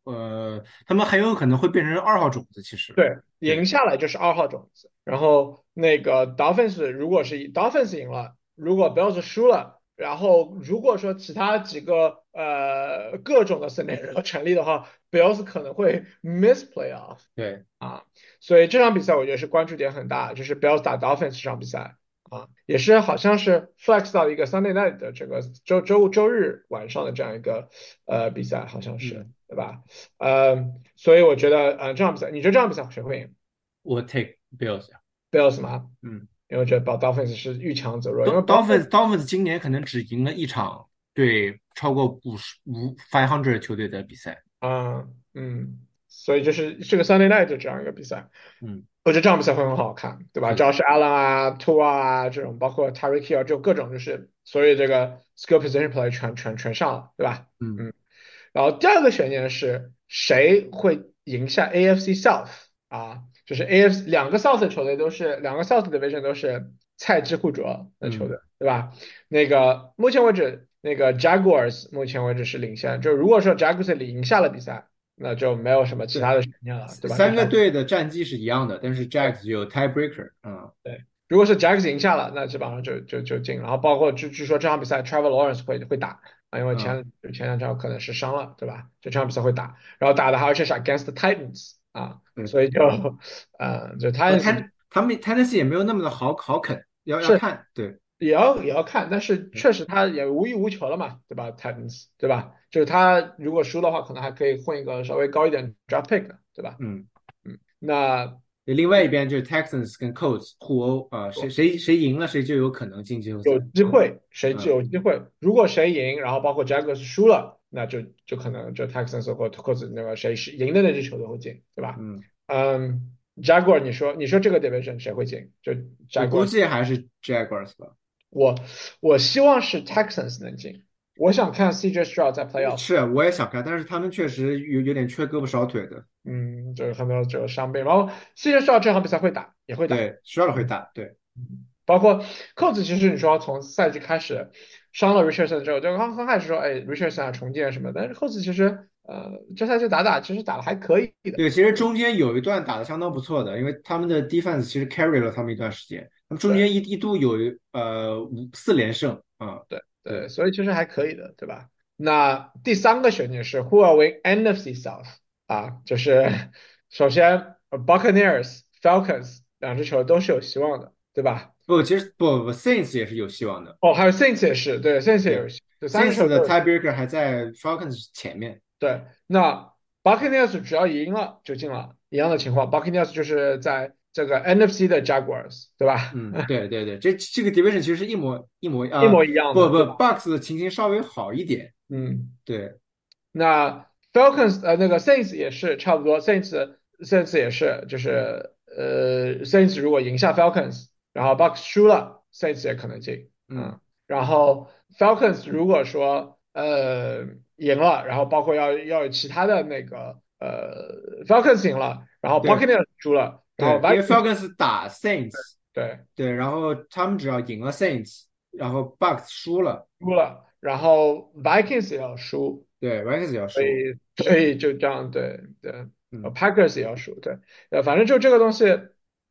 呃，他们很有可能会变成二号种子。其实对，赢下来就是二号种子。然后那个 Dolphins 如果是 Dolphins 赢了，如果 Bills 输了，然后如果说其他几个呃各种的 scenario 成立的话，Bills 可能会 miss playoff。对啊，所以这场比赛我觉得是关注点很大，就是 Bills 打 Dolphins 这场比赛。啊，也是好像是 flex 到一个 Sunday night 的这个周周周日晚上的这样一个呃比赛，好像是嗯对吧？呃，所以我觉得呃这场比赛，你觉得这场比赛谁会赢我 take Bills。Bills 吗？嗯因为我觉得 Dolphins 是遇强则弱，因为 Dolphins Dolphins 今年可能只赢了一场对超过五十五 five hundred 球队的比赛。啊嗯，所以就是这个 Sunday night 的这样一个比赛，嗯，我觉得这场比赛会很好看，对吧是的？Josh Allen 啊，Tua 啊这种，包括 Tyreek Hill 这种各种就是所以这个 skill position play 全全全上了，对吧？嗯嗯然后第二个悬念是谁会赢下 AFC South 啊？就是 AFC 两个 South 的球队都是两个 South division 都是菜鸡互啄的球队，对吧？那个目前为止，那个 Jaguars 目前为止是领先，就如果说 Jaguars 赢下了比赛，那就没有什么其他的悬念了，对吧？三个队的战绩是一样的，但是 Jags 有 tiebreaker 啊。如果是 Jags 赢下了，那基本上就就就进，然后包括据据说这场比赛 Trevor Lawrence 会会打啊，因为前前两场可能是伤了，对吧？就这场比赛会打，然后打的还而且是 against the Titans 啊，嗯所以就呃就 Titans 他他们 Tennessee 也没有那么的好好啃，要是要看对。也要也要看，但是确实他也无欲无求了嘛，对吧？Titans 对吧？就是他如果输的话，可能还可以混一个稍微高一点 draft pick，对吧？嗯嗯，那另外一边就是 Texans 跟 Colts 互殴啊，谁谁谁赢了谁就有可能进季后赛有。机会，谁嗯就有机会。如果谁赢，然后包括 Jaguars 输了，那就就可能就 Texans 或或者那个谁是赢的那支球队会进，对吧？嗯，嗯，Jaguar，你说你说这个 division 谁会进？就估 Jaguar，计还是 Jaguars 吧。我我希望是 Texans 能进，我想看 CJ Stroud 在 playoff，是，我也想看，但是他们确实有有点缺胳膊少腿的。嗯，就是很多这个伤病，然后 CJ Stroud 这场比赛会打，也会打，对，需要的会打。对，包括扣子，其实你说从赛季开始伤了 Richardson 之后，就刚刚开始说，哎，Richardson 啊重建什么，但是后期其实呃这赛季打打其实打的还可以的，对，其实中间有一段打的相当不错的，因为他们的 defense 其实 carry 了他们一段时间，他们中间一一度有呃五四连胜啊。对对，所以其实还可以的，对吧？那第三个悬念是 Who are win NFC South 啊，就是首先呃 Buccaneers、Falcons 两支球队都是有希望的，对吧？不，其实不不，Saints 也是有希望的。哦，还有 Saints 也是，对，Saints 也有希，望 Saints 的 tiebreaker 还在 Falcons 前面。对，那 Buccaneers 只要赢了就进了，一样的情况，Buccaneers 就是在这个 NFC 的 Jaguars，对吧？嗯，对对对，这这个 division 其实是一模一模啊，一模一样的，不不对吧，Bucks 的情形稍微好一点。嗯，对，那 Falcons 呃那个 Saints 也是差不多，Saints Saints 也是就是呃 Saints 如果赢下 Falcons，然后 Bucks 输了，Saints 也可能进，嗯，然后 Falcons 如果说呃赢了，然后包括要要有其他的那个呃 Falcons 赢了，然后对。Buccaneers 输了，对，然后因为 Vikings Falcons 打 Saints，对。对，然后他们只要赢了 Saints，然后 Bucks 输了，输了，然后 Vikings 也要输，对，Vikings 也要输所。以。所以就这样对对。，Packers 也要输，对，呃，反正就这个东西，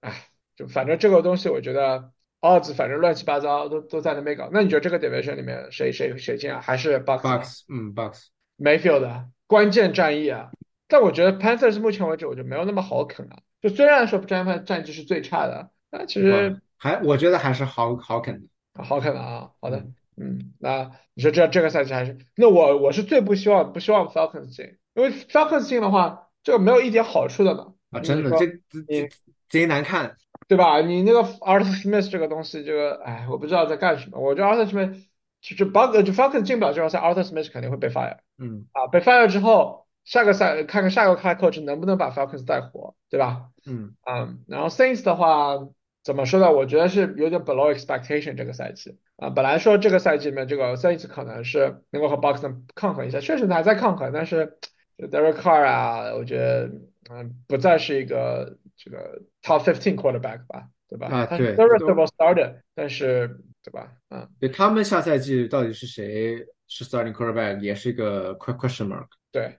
哎，就反正这个东西，我觉得 odds 反正乱七八糟都都在那边搞。那你觉得这个 division 里面谁谁谁进啊？还是 Bucks，嗯，Bucks，Mayfield 的关键战役啊？但我觉得 Panthers 目前为止我就没有那么好啃啊。就虽然说战战战绩是最差的，但其实还我觉得还是好好啃的。好啃的啊。好的，嗯，那你说这这个赛季还是那我我是最不希望不希望 Falcons 进，因为 Falcons 进的话，这个没有一点好处的嘛。啊，真的这这贼难看。对吧？你那个 Arthur Smith 这个东西，这个哎，我不知道在干什么。我觉得 Arthur Smith 就就 Bug 就 Falcon 进不了季后赛，Arthur Smith 肯定会被 fire 嗯啊，被 fire 之后，下个赛看看下个开 coach 能不能把 Falcons 带火，对吧？嗯啊，然后 Saints 的话，怎么说呢？我觉得是有点 below expectation 这个赛季啊。本来说这个赛季里面，这个 Saints 可能是能够和能抗衡一下，确实还在抗衡，但是就 Derek Carr 啊，我觉得嗯不再是一个这个 top fifteen quarterback 吧，对吧？啊对 serviceable starter，但是对吧？嗯，对他们下赛季到底是谁是 starting quarterback，也是一个 que- question mark。对。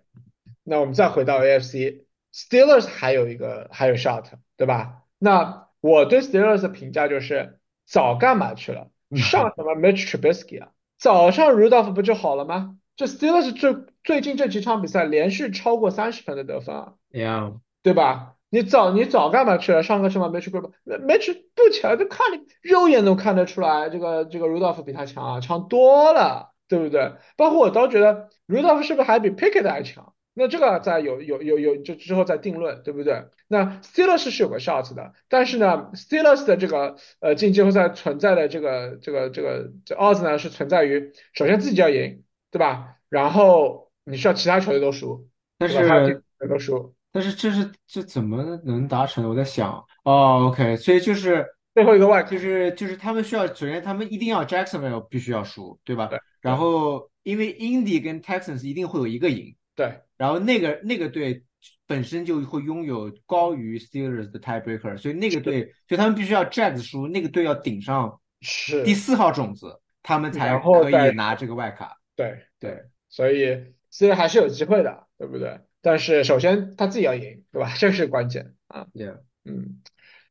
那我们再回到 AFC，Steelers 还有一个还有 shot，对吧？那我对 Steelers 的评价就是早干嘛去了？上什么 Mitch Trubisky 啊？早上 Rudolph 不就好了吗？这 Steelers 最最近这几场比赛连续超过三十分的得分啊，Yeah，对吧？你早你早干嘛去了？上课去吗？没去过吧？没没去，不起来，都看你肉眼都看得出来，这个这个 Rudolph 比他强啊，强多了，对不对？包括我倒觉得 Rudolph 是不是还比 Pickett 还强？那这个在有有有有就之后再定论，对不对？那 Steelers 是有个 shot 的，但是呢，Steelers 的这个呃进季后赛存在的这个这个这个这 odds 呢是存在于首先自己要赢，对吧？然后你需要其他球队都输，但对吧？他是都输，但是这是这怎么能达成？我在想，哦，OK，所以就是最后一个外卡就是就是他们需要，首先他们一定要 Jacksonville 必须要输，对吧？对然后因为 Indy 跟 Texans 一定会有一个赢，对然后那个那个队本身就会拥有高于 Steelers 的 tiebreaker，所以那个队，所以他们必须要 Jags 输，那个队要顶上是第四号种子，他们才可以拿这个外卡。对对，所以 Steelers 还是有机会的，对不对？但是首先他自己要赢，对吧？这是关键啊。Yeah，嗯，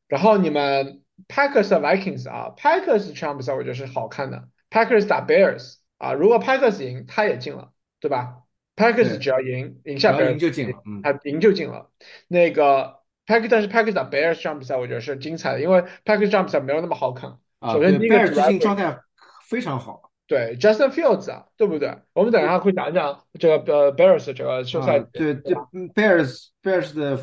然后你们 Packers 和 Vikings 啊，Packers 这场比赛我觉得是好看的，Packers 打 Bears 啊，如果 Packers 赢，他也进了，对吧？Packers 只要赢，赢下赢 Bears 就进了。嗯，他赢就进了。那个 Packers 但是 Packers 打 Bears 这场比赛我觉得是精彩的，因为 Packers 这场比赛没有那么好看。啊，首先对，第一个是最近状态非常好对 Justin Fields 啊，对不对？我们等一下会讲一讲这个呃 Bears 这个休赛啊，对对嗯，Bears Bears 的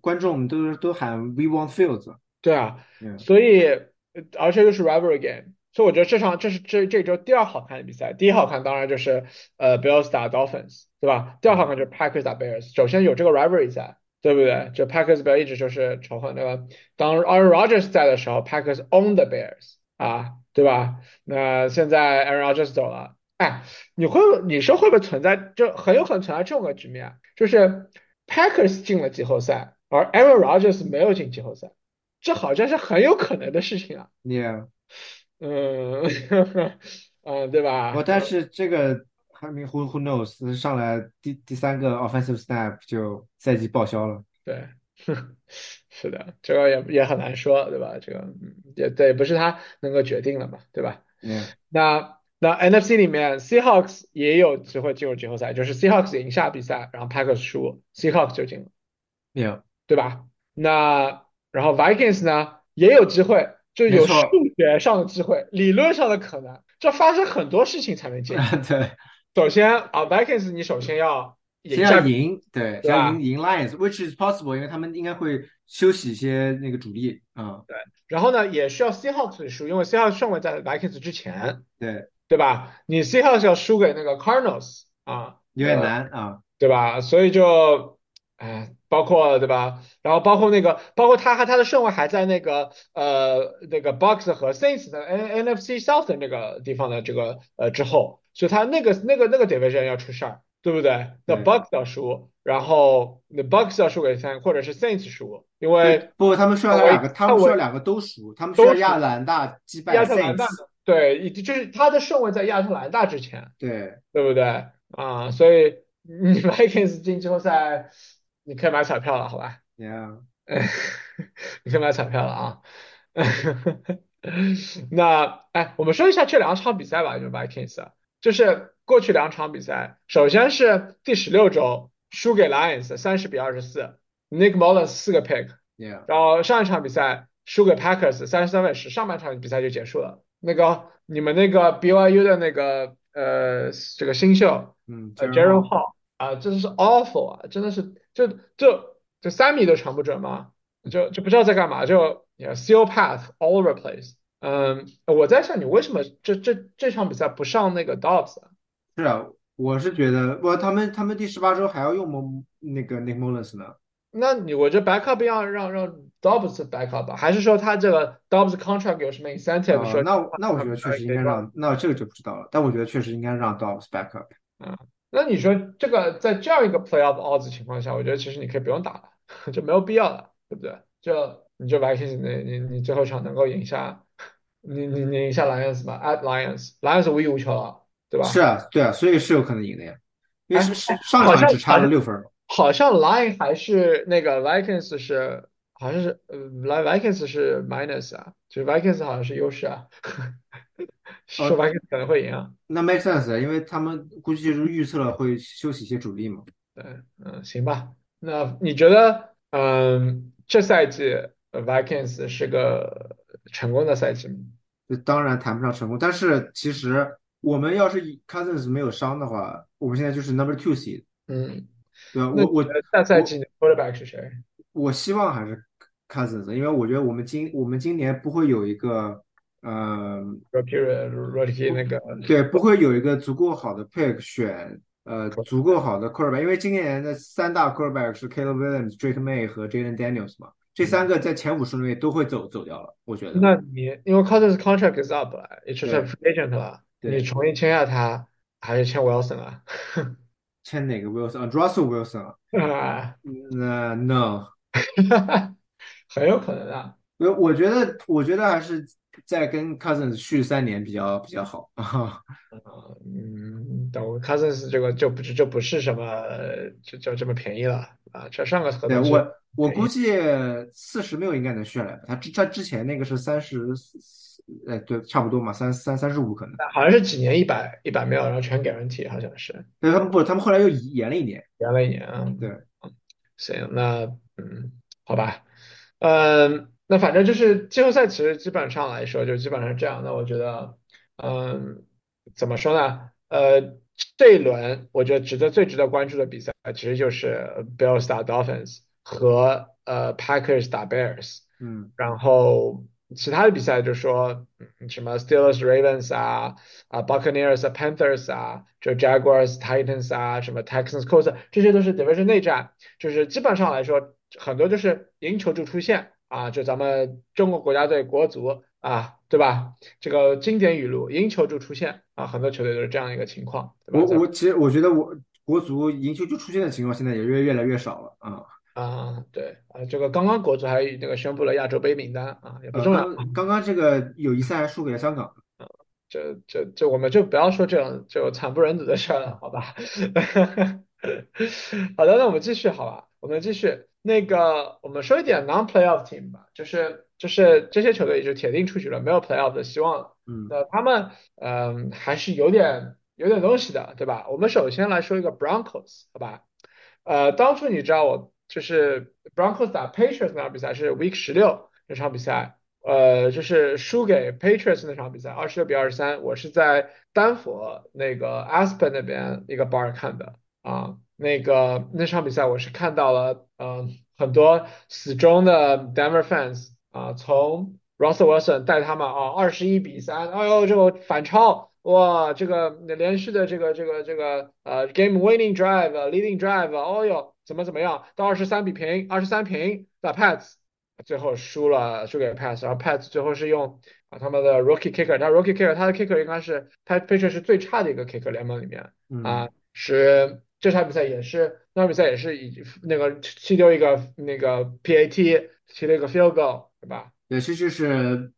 观众们都都喊 We want Fields。对啊，嗯所以呃而且又是 rivalry game，所以我觉得这场这是这这周第二好看的比赛。第一好看当然就是呃 Bills 打 Dolphins，对吧？第二好看就是 Packers 打 Bears。首先有这个 rivalry 在，对不对？就 Packers Bears 一直就是仇恨对吧，当 Aaron Rodgers 在的时候，Packers own the Bears 啊，对吧？那现在 Aaron Rodgers 走了，哎，你会你说会不会存在，就很有可能存在这种个局面啊，就是 Packers 进了季后赛，而 Aaron Rodgers 没有进季后赛。这好像是很有可能的事情啊，Yeah，嗯，嗯，对吧？我，但是这个还没 Who Who knows 上来第第三个 offensive snap 就赛季报销了。对，是的，这个也也很难说，对吧？这个嗯也对，不是他能够决定的嘛，对吧？Yeah，那那 NFC 里面，Seahawks 也有机会进入季后赛，就是 Seahawks 赢下比赛，然后 Packers 输，Seahawks 就进了，Yeah，对吧？那然后 Vikings 呢也有机会，就有数学上的机会，理论上的可能，这发生很多事情才能进。对，首先啊，Vikings 你首先要赢先下要赢，对，先要赢赢 Lions，which is possible，因为他们应该会休息一些那个主力啊。然后呢，也需要 Seahawks 输，因为 Seahawks 顺位在 Vikings 之前，对，对吧？你 Seahawks 要输给那个 Cardinals 啊，有点呃难啊。对吧？所以就，哎，包括对吧？然后包括那个，包括他和他的顺位还在那个呃那个 Bucks 和 Saints 的 N NFC South 的那个地方的这个呃之后，所以他那个那个那个 division 要出事儿，对不对？那对 Bucks 要输，然后那 Bucks 要输给 Saints 或者是 Saints 输，因为对，不，他们需要两个，他们需要两个都输，他们需都输要亚特兰大击败亚特兰大 Saints，对，就是他的顺位在亚特兰大之前。对，对不对啊？所以你 Vikings 进季后赛，你可以买彩票了，好吧？Yeah，你可以买彩票了啊。那哎，我们说一下这两场比赛吧，就是 Vikings，啊就是过去两场比赛，首先是第十六周输给 Lions 三十比二十四，Nick Mullins 四个 pick，Yeah，然后上一场比赛输给 Packers 三十三比十，上半场比赛就结束了。那个你们那个 BYU 的那个呃这个新秀嗯呃 Jaren Jaren Hall 啊，真的是 awful 啊，真的是就就就三米都传不准吗，就就不知道在干嘛，就 yeah, seal path all over place。嗯，我在想你为什么这这这场比赛不上那个 Dobbs 啊？是啊，我是觉得，不，他们他们第十八周还要用蒙那个 Nick Mullins 呢。那你我这 backup 要让让 Dobbs backup 吧，还是说他这个 Dobbs contract 有什么 incentive 说？啊那我那我觉得确实应该让，那这个就不知道了。但我觉得确实应该让 Dobbs back up。那你说这个在这样一个 playoff odds 情况下，我觉得其实你可以不用打了，就没有必要了，对不对？就你就 Vikings 你你你最后一场能够赢下，你你你赢下 Lions 吧，at Lions，Lions 无欲无求了，对吧？是啊，对啊，所以是有可能赢的呀，因为哎是是上场只差了六分儿。好像 Line 还是那个 Vikings 是好像是呃 Vikings 是 minus 啊，就是 Vikings 好像是优势啊，是 哦 Vikings 可能会赢啊。那 make sense，因为他们估计就是预测了会休息一些主力嘛。对，嗯，行吧。那你觉得，嗯，这赛季呃 Vikings 是个成功的赛季吗？这当然谈不上成功，但是其实我们要是以 Cousins 没有伤的话，我们现在就是 number two seed，嗯，对吧？我我觉得下赛季的 quarterback 是谁？我希望还是 Cousins，因为我觉得我们今我们今年不会有一个，呃，Rookie Rookie 那个对，不会有一个足够好的 pick 选，呃，足够好的 quarterback，因为今年的三大 quarterback 是 Caleb Williams、Drake May 和 Jalen Daniels 嘛，这三个在前五十位都会走走掉了，我觉得。那你因为 Cousins contract is up 了，也就是对 free agent 了，对你重新签下他，还是签 Wilson 啊？签哪个 Wilson 啊？Russell Wilson 啊？啊，那 No，很有可能啊。我我觉得我觉得还是再跟 Cousins 续三年比较比较好啊。嗯，等 Cousins 这个就不是就不是什么就就这么便宜了啊，这上个合同我我估计四十六应该能续来吧，他之他之前那个是三十，哎对，差不多嘛，三三三十五可能。好像是几年一百一百 mil，然后全 guarantee，好像是对，他们不，他们后来又延了一年。延了一年啊。对，行，那嗯，好吧，嗯，那反正就是季后赛，其实基本上来说就基本上是这样。那我觉得，嗯，怎么说呢？呃，这一轮我觉得值得最值得关注的比赛，其实就是 Bills 打 Dolphins 和呃 Packers 打 Bears。嗯然后其他的比赛就说嗯什么 Steelers、Ravens 啊啊 Buccaneers 啊 Panthers 啊，就 Jaguars、Titans 啊，什么 Texans、Colts，这些都是 division 内战，就是基本上来说，很多就是赢球就出线啊，就咱们中国国家队国足啊，对吧？这个经典语录，赢球就出线啊，很多球队都是这样一个情况，我我其实我觉得我国足赢球就出现的情况现在也越越来越少了啊。啊，对啊，这个刚刚国足还那个宣布了亚洲杯名单啊，也不呃，重要。刚刚刚这个友谊赛还输给了香港。这这这，我们就不要说这种就惨不忍睹的事了，好吧？好的，那我们继续，好吧？我们继续，那个我们说一点 non-playoff team 吧，就是就是这些球队已经铁定出局了，没有 playoff 的希望了。嗯那他们嗯、还是有点有点东西的，对吧？我们首先来说一个 Broncos，好吧？呃，当初你知道我就是 Broncos 打 Patriots 那场比赛是 Week 十六那场比赛，呃，就是输给 Patriots 那场比赛，二十六比二十三，我是在丹佛那个 Aspen 那边一个 bar 看的啊，那个那场比赛我是看到了，嗯、很多死忠的 Denver fans 啊，从 Russell Wilson 带他们啊，二十一比三，哎呦，这个反超。哇，这个连续的这个这个这个呃 game winning drive、leading drive，哦哟，怎么怎么样，到二十三比平，二十三平打 Pats，最后输了，输给 Pats，然后 Pats 最后是用啊他们的 rookie kicker，他 rookie kicker 他的 kicker 应该是他 Patriots 是最差的一个 kicker 联盟里面嗯。啊，是这场比赛也是那场比赛也是以那个踢丢一个那个 PAT 踢了一个 field goal，对吧？对，这就是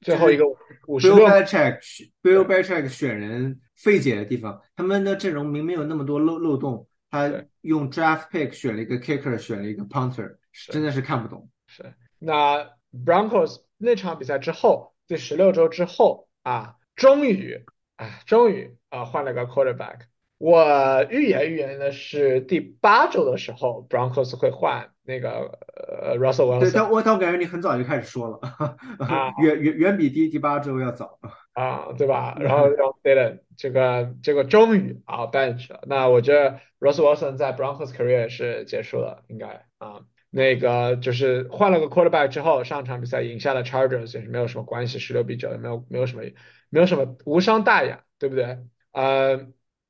最后一个五十 Bill 六 Belichick Bill Belichick 选人费解的地方，他们的阵容明明有那么多漏漏洞，他用 draft pick 选了一个 kicker，选了一个 punter，真的是看不懂。是，那 Broncos 那场比赛之后，第十六周之后啊，终于啊，终于啊换了个 quarterback。我预言预言的是第八周的时候，Broncos 会换那个呃 Russell，Wilson 对但我但我感觉你很早就开始说了，啊 远远远比第第八周要早。啊，对吧？然后 然后 Dylan 这个这个终于啊 bench 了。那我觉得 Russell Wilson 在 Broncos career 是结束了，应该啊。那个就是换了个 quarterback 之后，上场比赛赢下了 Chargers 也是没有什么关系，十六比九也没有没有什么没有什么无伤大雅，对不对？呃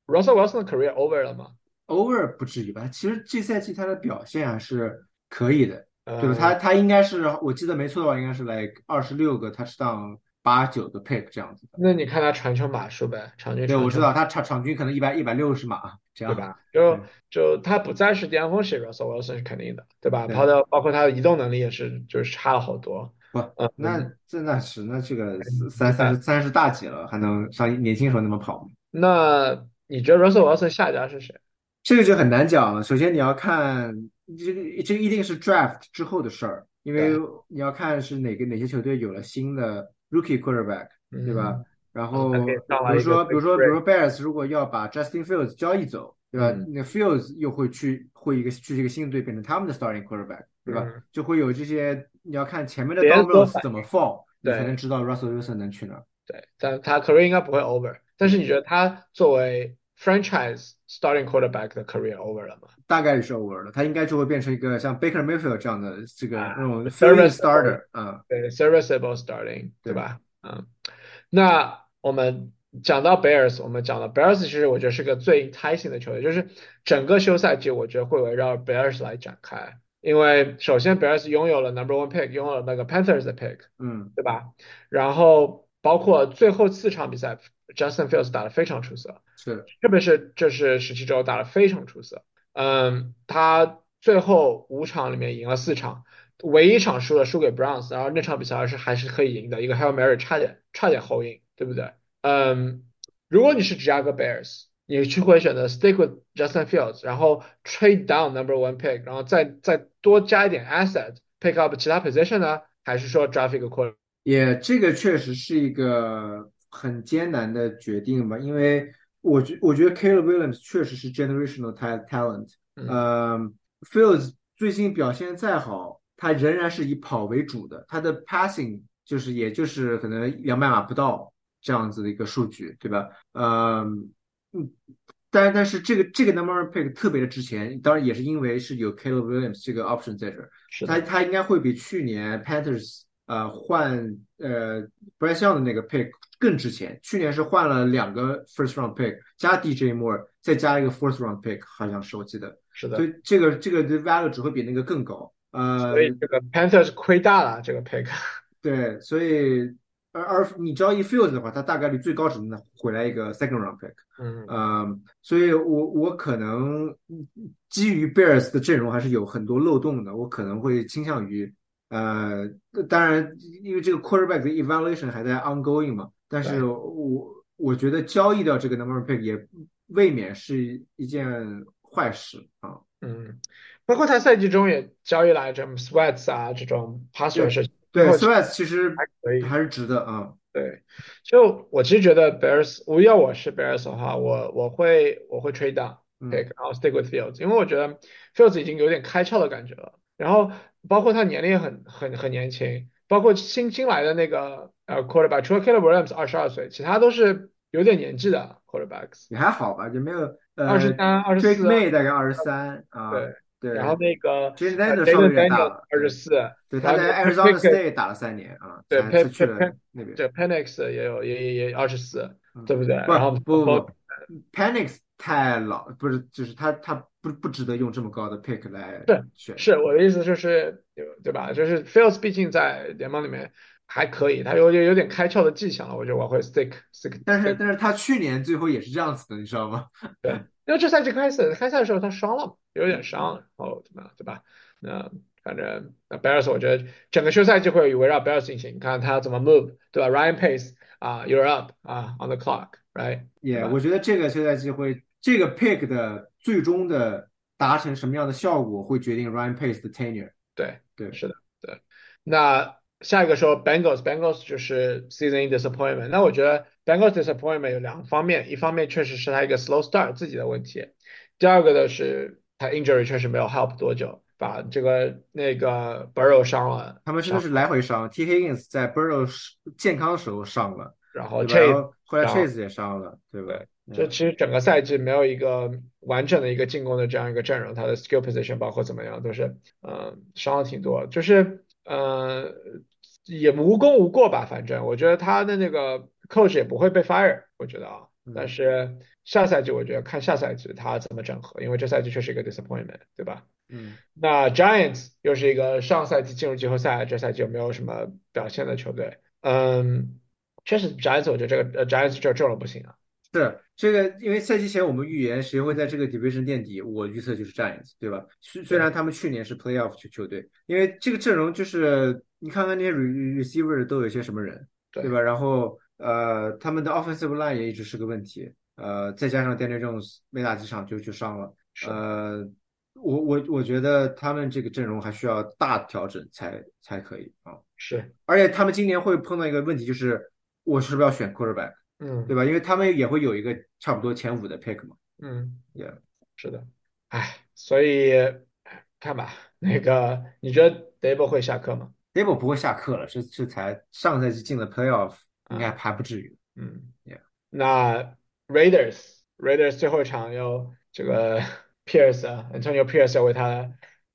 ，Russell Wilson 的 career over 了吗？偶尔不至于吧，其实这赛季他的表现还是可以的，对吧？呃他他应该是我记得没错的话，应该是 like 二十六个 touchdown，八九个 pick 这样子的。那你看他传球码数呗，场均对，我知道他场场均可能一百一百六十码这样。对吧？就就他不再是巅峰时，Russell Wilson 是肯定的，对吧？对他的包括他的移动能力也是就是差了好多。不，嗯那这那是那这个三三十三十大几了，还能像年轻时候那么跑吗？那你觉得 Russell Wilson 下家是谁？这个就很难讲了。首先你要看这个，这个一定是 draft 之后的事儿，因为你要看是哪个哪些球队有了新的 rookie quarterback，对吧？然后比如说，比如说，比如说 Bears 如果要把 Justin Fields 交易走，对吧？嗯那 Fields 又会去会一个去一个新的队变成他们的 starting quarterback，对吧？嗯就会有这些你要看前面的别人 dominoes 怎么 fall，你才能知道 Russell Wilson 能去哪儿。对，但他 career 应该不会 over，但是你觉得他作为 franchise starting quarterback 的 career over 了吗？大概率是 over 了，他应该就会变成一个像 Baker Mayfield 这样的这个啊那种 filling starter 啊，对，serviceable starting，对对吧？嗯，那我们讲到 Bears，我们讲了 Bears，其实我觉得是个最 enticing 的球队，就是整个休赛季我觉得会围绕 Bears 来展开，因为首先 Bears 拥有了 number one pick，拥有了那个 Panthers 的 pick，嗯，对吧？然后包括最后四场比赛，Justin Fields 打得非常出色，是，特别是这是十七周打得非常出色。嗯，他最后五场里面赢了四场，唯一一场输了输给 Browns，然后那场比赛还是还是可以赢的，一个 Hail Mary 差点差点后赢，对不对？嗯，如果你是芝加哥 Bears，你去会选择 stick with Justin Fields，然后 trade down number one pick，然后再再多加一点 asset pick up 其他 position 呢，还是说 draft 一个 quarter？也这个确实是一个很艰难的决定吧，因为我觉我觉得 Caleb Williams 确实是 generational ta- talent，嗯嗯，Fields 最近表现再好，他仍然是以跑为主的，他的 passing 就是也就是可能两百码不到这样子的一个数据，对吧？嗯嗯，但但是这个这个 number one pick 特别的值钱，当然也是因为是有 Caleb Williams 这个 option 在这儿，他是的，他应该会比去年 Panthers 呃换呃 Bryce Young 的那个 pick 更值钱。去年是换了两个 first round pick 加 DJ Moore，再加一个 fourth round pick，好像是我记得。是的所。以这个这个的 value 只会比那个更高。呃所，以这个 Panthers 亏大了这个 pick。对，所以而而你交易 Fields 的话，他大概率最高只能回来一个 second round pick。嗯嗯，所以我我可能嗯基于 Bears 的阵容还是有很多漏洞的，我可能会倾向于呃，当然因为这个 quarterback 的 evaluation 还在 ongoing 嘛，但是我我觉得交易掉这个 number pick 也未免是一件坏事啊。嗯，包括他赛季中也交易来这种 Sweats 啊这种 pass 对 rusher，对最后，Sweats 其实还可以。还是值得啊。对，就我其实觉得 Bears，我要我是 Bears 的话，我我会我会 trade down 嗯 pick，然后 stick with Fields，因为我觉得 Fields 已经有点开窍的感觉了。然后包括他年龄也很很很年轻，包括新新来的那个呃 quarterback，除了 Caleb Williams 二十二岁，其他都是有点年纪的 quarterbacks，也还好吧，也没有呃二十三、二十 Drake 四，May 大概二十三啊，对。对，然后那个 Jaden 呃 Daniels 稍微有 Jaden 点大 Daniels 了，二十四，对，他在 Arizona State 打了三年啊，对去了那边。对 Penix 也有也也也二十四，嗯对不对？不然后不不包不，Penix 太老，不是，就是他他不不值得用这么高的 pick 来是选。是我的意思就是，对吧？就是 Fields 毕竟在联盟里面还可以，他有有有点开窍的迹象了，我觉得我会 stick stick。但是但是他去年最后也是这样子的，你知道吗？对，因为这赛季开始开赛的时候他伤了，有点伤，然后怎么样，对吧？那反正那 Bears 我觉得整个休赛季会围绕 Bears 进行，你看他怎么 move，对吧？Ryan Pace 啊，you're up 啊，on the clock，right？也、对吧我觉得这个休赛季会这个 pick 的最终的达成什么样的效果，会决定 Ryan Pace 的 tenure。对对是的，对。那下一个说 Bengals，Bengals 就是 season disappointment。那我觉得 Bengals disappointment 有两个方面，一方面确实是他一个 slow start 自己的问题，第二个呢是他 injury 确实没有 help 多久，把这个那个 Burrow 伤了，他们真的是来回伤，T Higgins 在 Burrow 健康的时候伤了，然后 Chase 后后来 Chase 也伤了，对吧？就其实整个赛季没有一个完整的一个进攻的这样一个阵容，他的 skill position 包括怎么样都是，嗯、伤了挺多，就是呃也无功无过吧，反正我觉得他的那个 coach 也不会被 fire，我觉得啊，但嗯是下赛季我觉得看下赛季他怎么整合，因为这赛季确实一个 disappointment，对吧？嗯，那 Giants 又是一个上赛季进入季后赛，这赛季有没有什么表现的球队？嗯，确实 Giants 我觉得这个呃 Giants 这阵容不行啊。是这个，因为赛季前我们预言谁会在这个 division 垫底，我预测就是 Giants，对吧？虽虽然他们去年是 playoff 球球队，因为这个阵容就是你看看那些 re receiver 都有些什么人，对对吧？然后呃，他们的 offensive line 也一直是个问题，呃，再加上 Daniel Jones 没打几场就就伤了，呃，我我我觉得他们这个阵容还需要大调整才才可以啊，是，而且他们今年会碰到一个问题，就是我是不是要选 quarterback？嗯对吧？因为他们也会有一个差不多前五的 pick 嘛。嗯 Yeah，是的，哎，所以哎看吧，那个你觉得 Dable 会下课吗？Dable 不会下课了，是是才上赛季进了 Playoff，应该啊还不至于。嗯 Yeah 那 Raiders Raiders 最后一场要这个 Pierce 啊，Antonio Pierce 要为他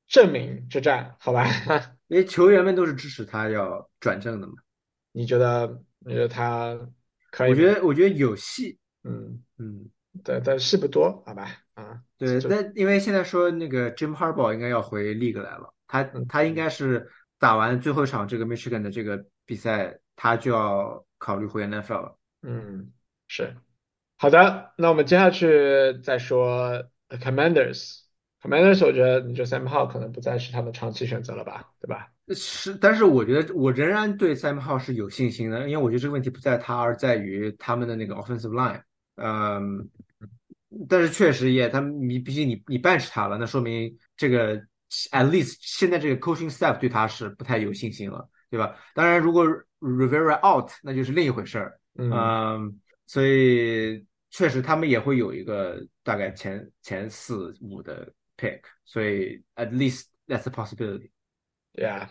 证明之战，好吧？因为球员们都是支持他要转正的嘛。你觉得你觉得他可以？我觉得我觉得有戏，嗯，嗯，对，但是不多，好吧？啊，对。就但因为现在说那个 Jim Harbaugh 应该要回 League 来了，他嗯他应该是打完最后一场这个 Michigan 的这个比赛，他就要考虑回 NFL 了。嗯，是好的。那我们接下去再说 Commanders。Commanders，我觉得你这 Sam Howell 可能不再是他们长期选择了吧，对吧？是，但是我觉得我仍然对 Sam Howell 是有信心的，因为我觉得这个问题不在他，而在于他们的那个 offensive line。嗯，但是确实也，他们你毕竟你你 bench 他了，那说明这个 at least 现在这个 coaching staff 对他是不太有信心了，对吧？当然，如果 Rivera out，那就是另一回事儿。嗯嗯，所以确实他们也会有一个大概前前四五的 pick，所以 at least that's a possibility。，Yeah，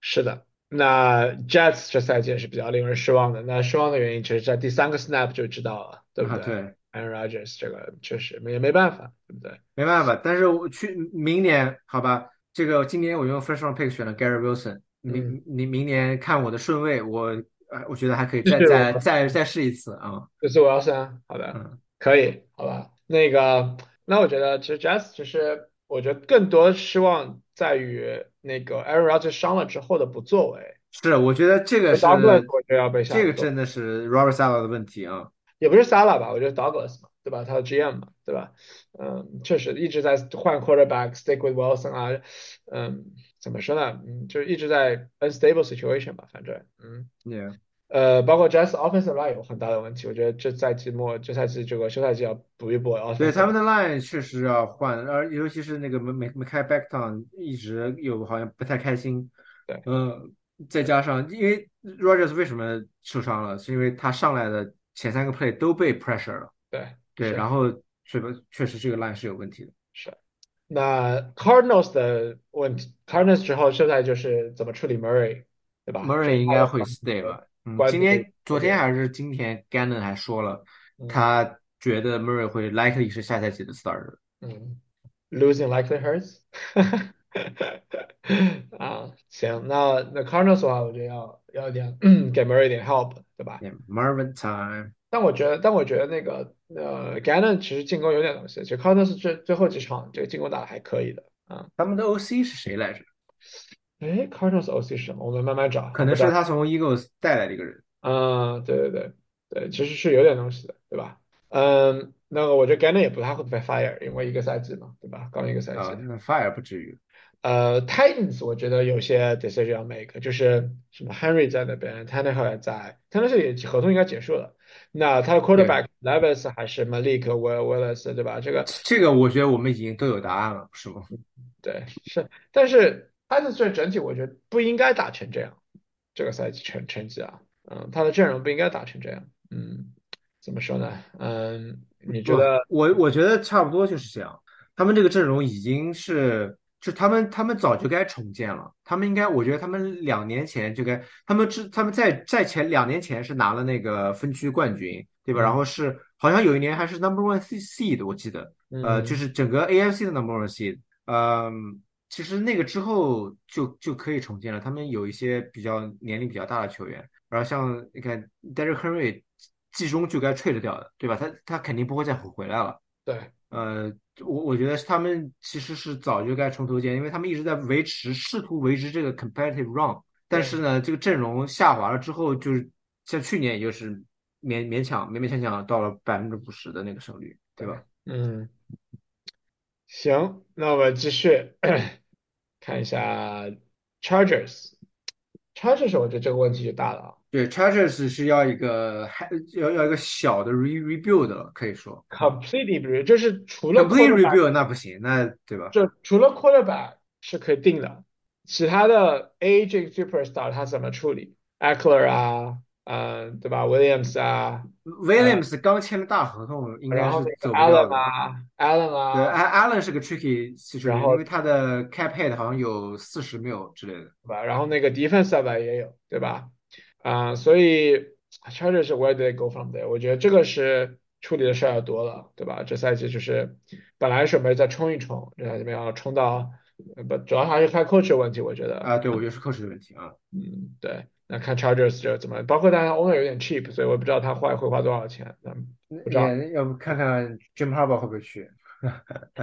是的。那 Jets 这赛季也是比较令人失望的。那失望的原因，其实在第三个 snap 就知道了，对不啊，对对。？Aaron Rodgers 这个确实没也没办法，对不对？没办法，但是我去明年好吧，这个今年我用 first round pick 选了 Gary Wilson，明明明年看我的顺位，我呃我觉得还可以再再再再试一次啊，这次我要三，好的。嗯，可以，好吧。那个，那我觉得其实 Jazz 其实我觉得更多失望在于那个 Aaron Rodgers 伤了之后的不作为。是，我觉得这个是 Douglas 我觉得要被下课这个真的是 Robert Sala 的问题啊，也不是 Sala 吧，我觉得 Douglas 嘛，对吧？他的 GM 嘛，对吧？嗯，确实一直在换 quarterback，stick with Wilson 啊，嗯，怎么说呢？嗯，就是一直在 unstable situation 吧，反正，嗯。yeah，呃，包括 Jazz offensive line 有很大的问题，我觉得这赛季末，这赛季这个休赛季要补一补 offensive 对他们 line 的 line 确实要换，而尤其是那个没没没开 back down 一直有好像不太开心，对嗯，再加上因为 Rogers 为什么受伤了，是因为他上来的前三个 play 都被 pressure 了。对对，然后这个确实这个 line 是有问题的。是。那 Cardinals 的问题，Cardinals 之后现在就是怎么处理 Murray，对吧 Murray 应该会 stay 吧？嗯，今天、昨天还是今天，Gannon 还说了，嗯他觉得 Murray 会 likely 是下赛季的 starter。嗯，losing likely hurts 啊，行，那那 Cardinals 的话，我觉得要要一点给 Murray 一点 help，对吧 Marvin time。但我觉得，但我觉得那个呃 Gannon 其实进攻有点东西，其实 Cardinals 最最后几场这个进攻打的还可以的啊。他们的 OC 是谁来着？哎，Cardinals OC 是什么？我们慢慢找，可能是他从 Eagles 带来的一个人。嗯，对对对对，其实是有点东西的，对吧？嗯，那个我觉得 Gannon 也不太会被 fire，因为一个赛季嘛，对吧？刚一个赛啊，季。那 Fire 不至于。呃，Titans 我觉得有些 decision 要 make，就是什么 Henry 在那边，Tannehill 也在，Tannehill 也合同应该结束了。那他的 quarterback Levis 还是 Malik Will Willis 对吧？这个这个我觉得我们已经都有答案了，是吗？对是，但是 Titans 这整体我觉得不应该打成这样，这个赛季成成绩啊，嗯，他的阵容不应该打成这样，嗯，怎么说呢？嗯，你觉得？我我觉得差不多就是这样。他们这个阵容已经是，就他们他们早就该重建了。他们应该，我觉得他们两年前就该，他们之他们在在前两年前是拿了那个分区冠军，对吧？嗯然后是好像有一年还是 number one seed，我记得，呃，嗯就是整个 AFC 的 number one seed，嗯，其实那个之后就就可以重建了。他们有一些比较年龄比较大的球员，然后像你看 Derrick Henry，季中就该吹着掉的，对吧？他他肯定不会再回来了。对，呃，我我觉得他们其实是早就该从头建，因为他们一直在维持，试图维持这个 competitive run，但是呢，这个阵容下滑了之后，就是像去年也就是勉勉强勉勉强强到了百分之五十的那个胜率，对吧？嗯，行，那我们继续看一下 Chargers。Chargers 我觉得这个问题就大了啊对，Chargers 是要一个还要要一个小的 re rebuild 了，可以说，completely rebuild，就是除了 complete rebuild 那不行，那对吧？就除了 quarterback 是可以定的，其他的 aging superstar 他怎么处理？Eckler 啊，嗯，对吧？Williams 啊，Williams 刚签了大合同，应该是走不掉 Allen 的。啊，Allen 对啊，，Allen 是个 tricky 然后因为他的 cap hit 好像有四十 mil 之类的。对吧？然后那个 defense side 也有，对吧？啊、所以 Chargers where do they go from there？我觉得这个是处理的事儿要多了，对吧？这赛季就是本来准备再冲一冲，这赛季没冲到，呃不，主要还是看 coach 的问题，我觉得。啊，对，我觉得是 coach 的问题啊。嗯，对，那看 Chargers 这怎么，包括当然 owner 有点 cheap，所以我也不知道他花会花多少钱。嗯，不知道要不看看 Jim Harbaugh 会不会去？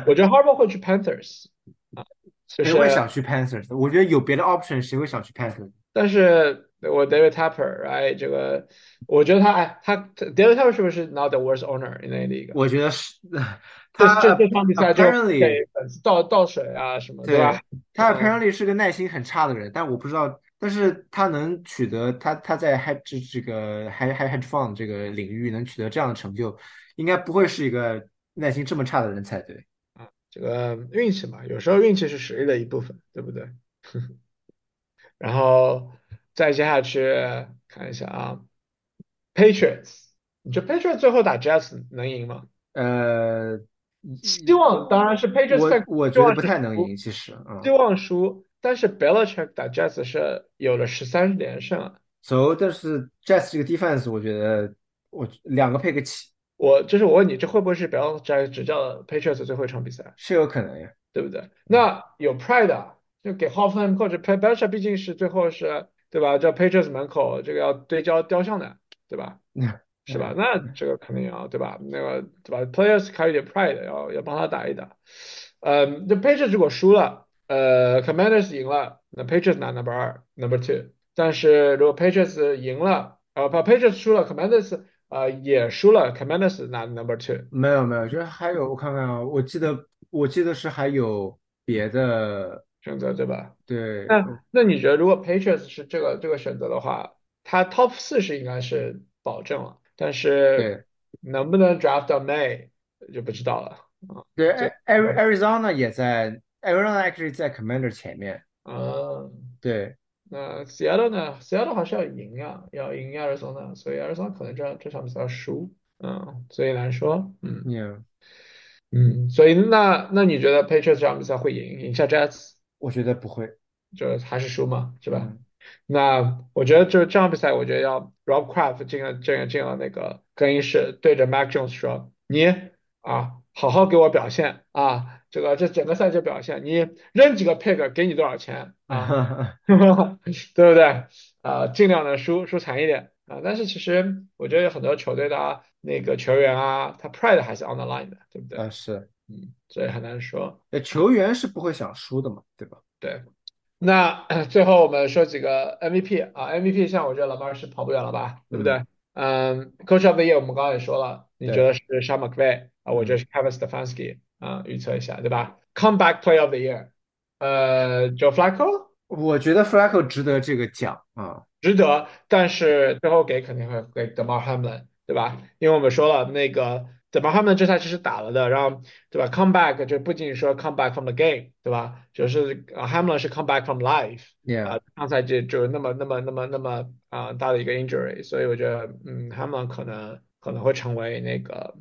我觉得 Harbaugh 会去 Panthers 啊，谁会想去 Panthers？我觉得有别的 option，谁会想去 Panthers？但是我 David Tepper，哎，这个我觉得他哎，他 David Tepper 是不是 not the worst owner in the league？我觉得是，他这这场比赛就给粉丝倒倒水啊什么，对吧？他嗯 apparently 是个耐心很差的人，但我不知道，但是他能取得他他在 hedge 这这个 hedge hedge fund 这个领域能取得这样的成就，应该不会是一个耐心这么差的人才对。啊这个运气嘛，有时候运气是实力的一部分，对不对？然后再接下去看一下啊，Patriots，你觉得 Patriots 最后打 Jets 能赢吗？呃，希望当然是 Patriots 我我觉得不太能赢，其实啊。希望输，但是 Belichick 打 Jets 是有了十三连胜啊。So，但是 Jets 这个 defense，我觉得我两个配个七我就是我问你，这会不会是 Belichick 执教 Patriots 最后一场比赛？是有可能呀。对不对？那有 pride 啊，就给 Hoffman 或者 p b e l i c h 毕竟是最后是对吧？在 Patriots 门口这个要对焦雕像的，对吧？是吧？那这个肯定要对吧？那个对吧？Players 还有点 pride，要要帮他打一打。嗯，这 Patriots 如果输了，呃，Commanders 赢了，那 Patriots 拿 number 二，number two。但是如果 Patriots 赢了，呃，不，Patriots 输了，Commanders 呃也输了，Commanders 拿 number two。没有没有，就是还有我看看啊，我记得我记得是还有别的，选择对吧？对，那那你觉得如果 Patriots 是这个这个选择的话，他 Top 四是应该是保证了，但是能不能 draft 到 May 就不知道了啊。对，Ari-，Arizona 也在，Arizona actually 在 Commander 前面，嗯，对，那 Seattle 呢？Seattle 好是要赢啊，要赢 Arizona，所以 Arizona 可能这这场比赛要输，嗯，所以难说，嗯。Yeah，嗯，所以那那你觉得 Patriots 这场比赛会赢赢下 Jets，我觉得不会，就还是输嘛，是吧？嗯。那我觉得就这场比赛，我觉得要 Rob Kraft 进了进了进了那个更衣室，对着 Mac Jones 说：“你啊，好好给我表现啊，这个这整个赛季表现，你扔几个 pick 给你多少钱 啊，对不对？啊，尽量的输输惨一点啊。但是其实我觉得有很多球队的啊那个球员啊，他 pride 还是 on the line 的，对不对？啊是，嗯，所以很难说。那球员是不会想输的嘛，对吧？对，那 最后我们说几个 MVP 啊，MVP 像我觉得老 a 是跑不远了吧，对不对？嗯，Coach of the Year 我们刚刚也说了，你觉得是 Sean McVay 啊，我觉得是 Kevin Stefanski 啊，预测一下对吧？Comeback Player of the Year，呃，Joe Flacco 我觉得 Flacco 值得这个奖啊，值得，但是最后给肯定会给 Demar Hamlin 对吧？因为我们说了那个 Demar Hamlin 这赛季是打了的，然后对吧？Comeback 就不仅仅说 Comeback from the game 对吧？就是呃 Hamlin 是 Comeback from life。yeah，啊，上赛季就那么那么那么那么啊、大的一个 injury，所以我觉得嗯，，Hamlin 可能可能会成为那个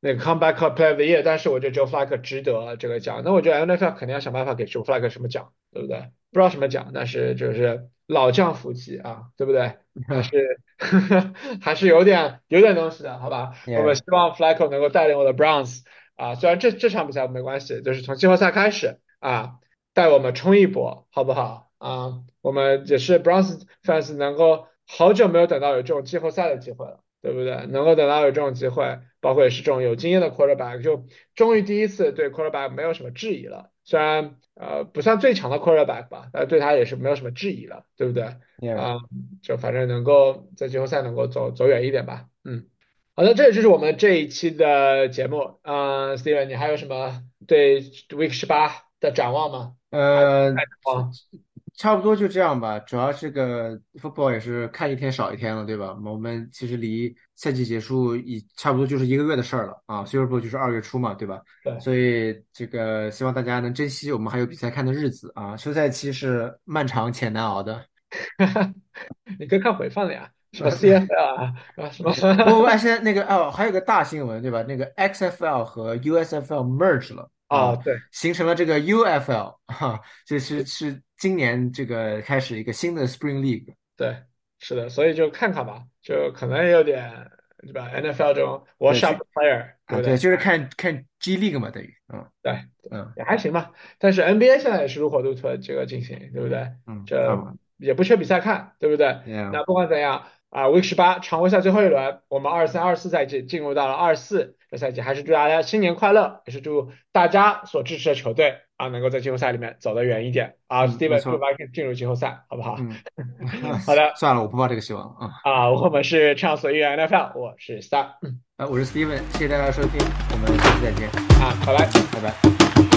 那个 comeback play the year，但是我觉得 Joe Flacco 值得这个奖。那我觉得 NFL 肯定要想办法给 Joe Flacco 什么奖，对不对？不知道什么奖，但是就是老将福气啊，对不对？还是 还是有点有点东西的，好吧？我们希望 Flacco 能够带领我的 Browns 啊，虽然这这场比赛没关系，就是从季后赛开始啊，带我们冲一波，好不好？啊，我们也是 Browns fans 能够好久没有等到有这种季后赛的机会了，对不对？能够等到有这种机会，包括也是这种有经验的 quarterback，就终于第一次对 quarterback 没有什么质疑了。虽然呃不算最强的 quarterback 吧，但对他也是没有什么质疑了，对不对啊，就反正能够在季后赛能够走走远一点吧。嗯，好的，这也就是我们这一期的节目。嗯、s t e v e n 你还有什么对 Week 十八的展望吗？呃，望差不多就这样吧。主要这个 football 也是看一天少一天了，对吧？我们其实离赛季结束已差不多就是一个月的事儿了啊。Super Bowl 就是二月初嘛，对吧？对所以这个希望大家能珍惜我们还有比赛看的日子啊。休赛期是漫长且难熬的。你可以看回放了呀。什么 CFL 啊，啊什么不不，哎现在那个哦，还有个大新闻对吧？那个 XFL 和 USFL merge 了啊，对，形成了这个 UFL 哈，这是是今年这个开始一个新的 Spring League。对，是的，所以就看看吧，就可能有点对吧？NFL 这种 wash up player，对啊，不对，就是看看 G League 嘛，等于，嗯对，嗯也还行吧。但是 NBA 现在也是如火如荼的这个进行，对不对？嗯，这也不缺比赛看，对不对？，Yeah，那不管怎样啊，Week 十八常规赛最后一轮，我们二三二四赛季进入到了二四这赛季，还是祝大家新年快乐，也是祝大家所支持的球队啊能够在季后赛里面走得远一点啊。嗯 Steven 没错祝 Vikings 进入季后赛，好不好？嗯，好的 算了，我不抱这个希望啊。啊，我们是畅所欲言 NFL，我是 Star，嗯啊，我是 Steven，谢谢大家收听，我们下期再见，啊，拜拜。拜拜。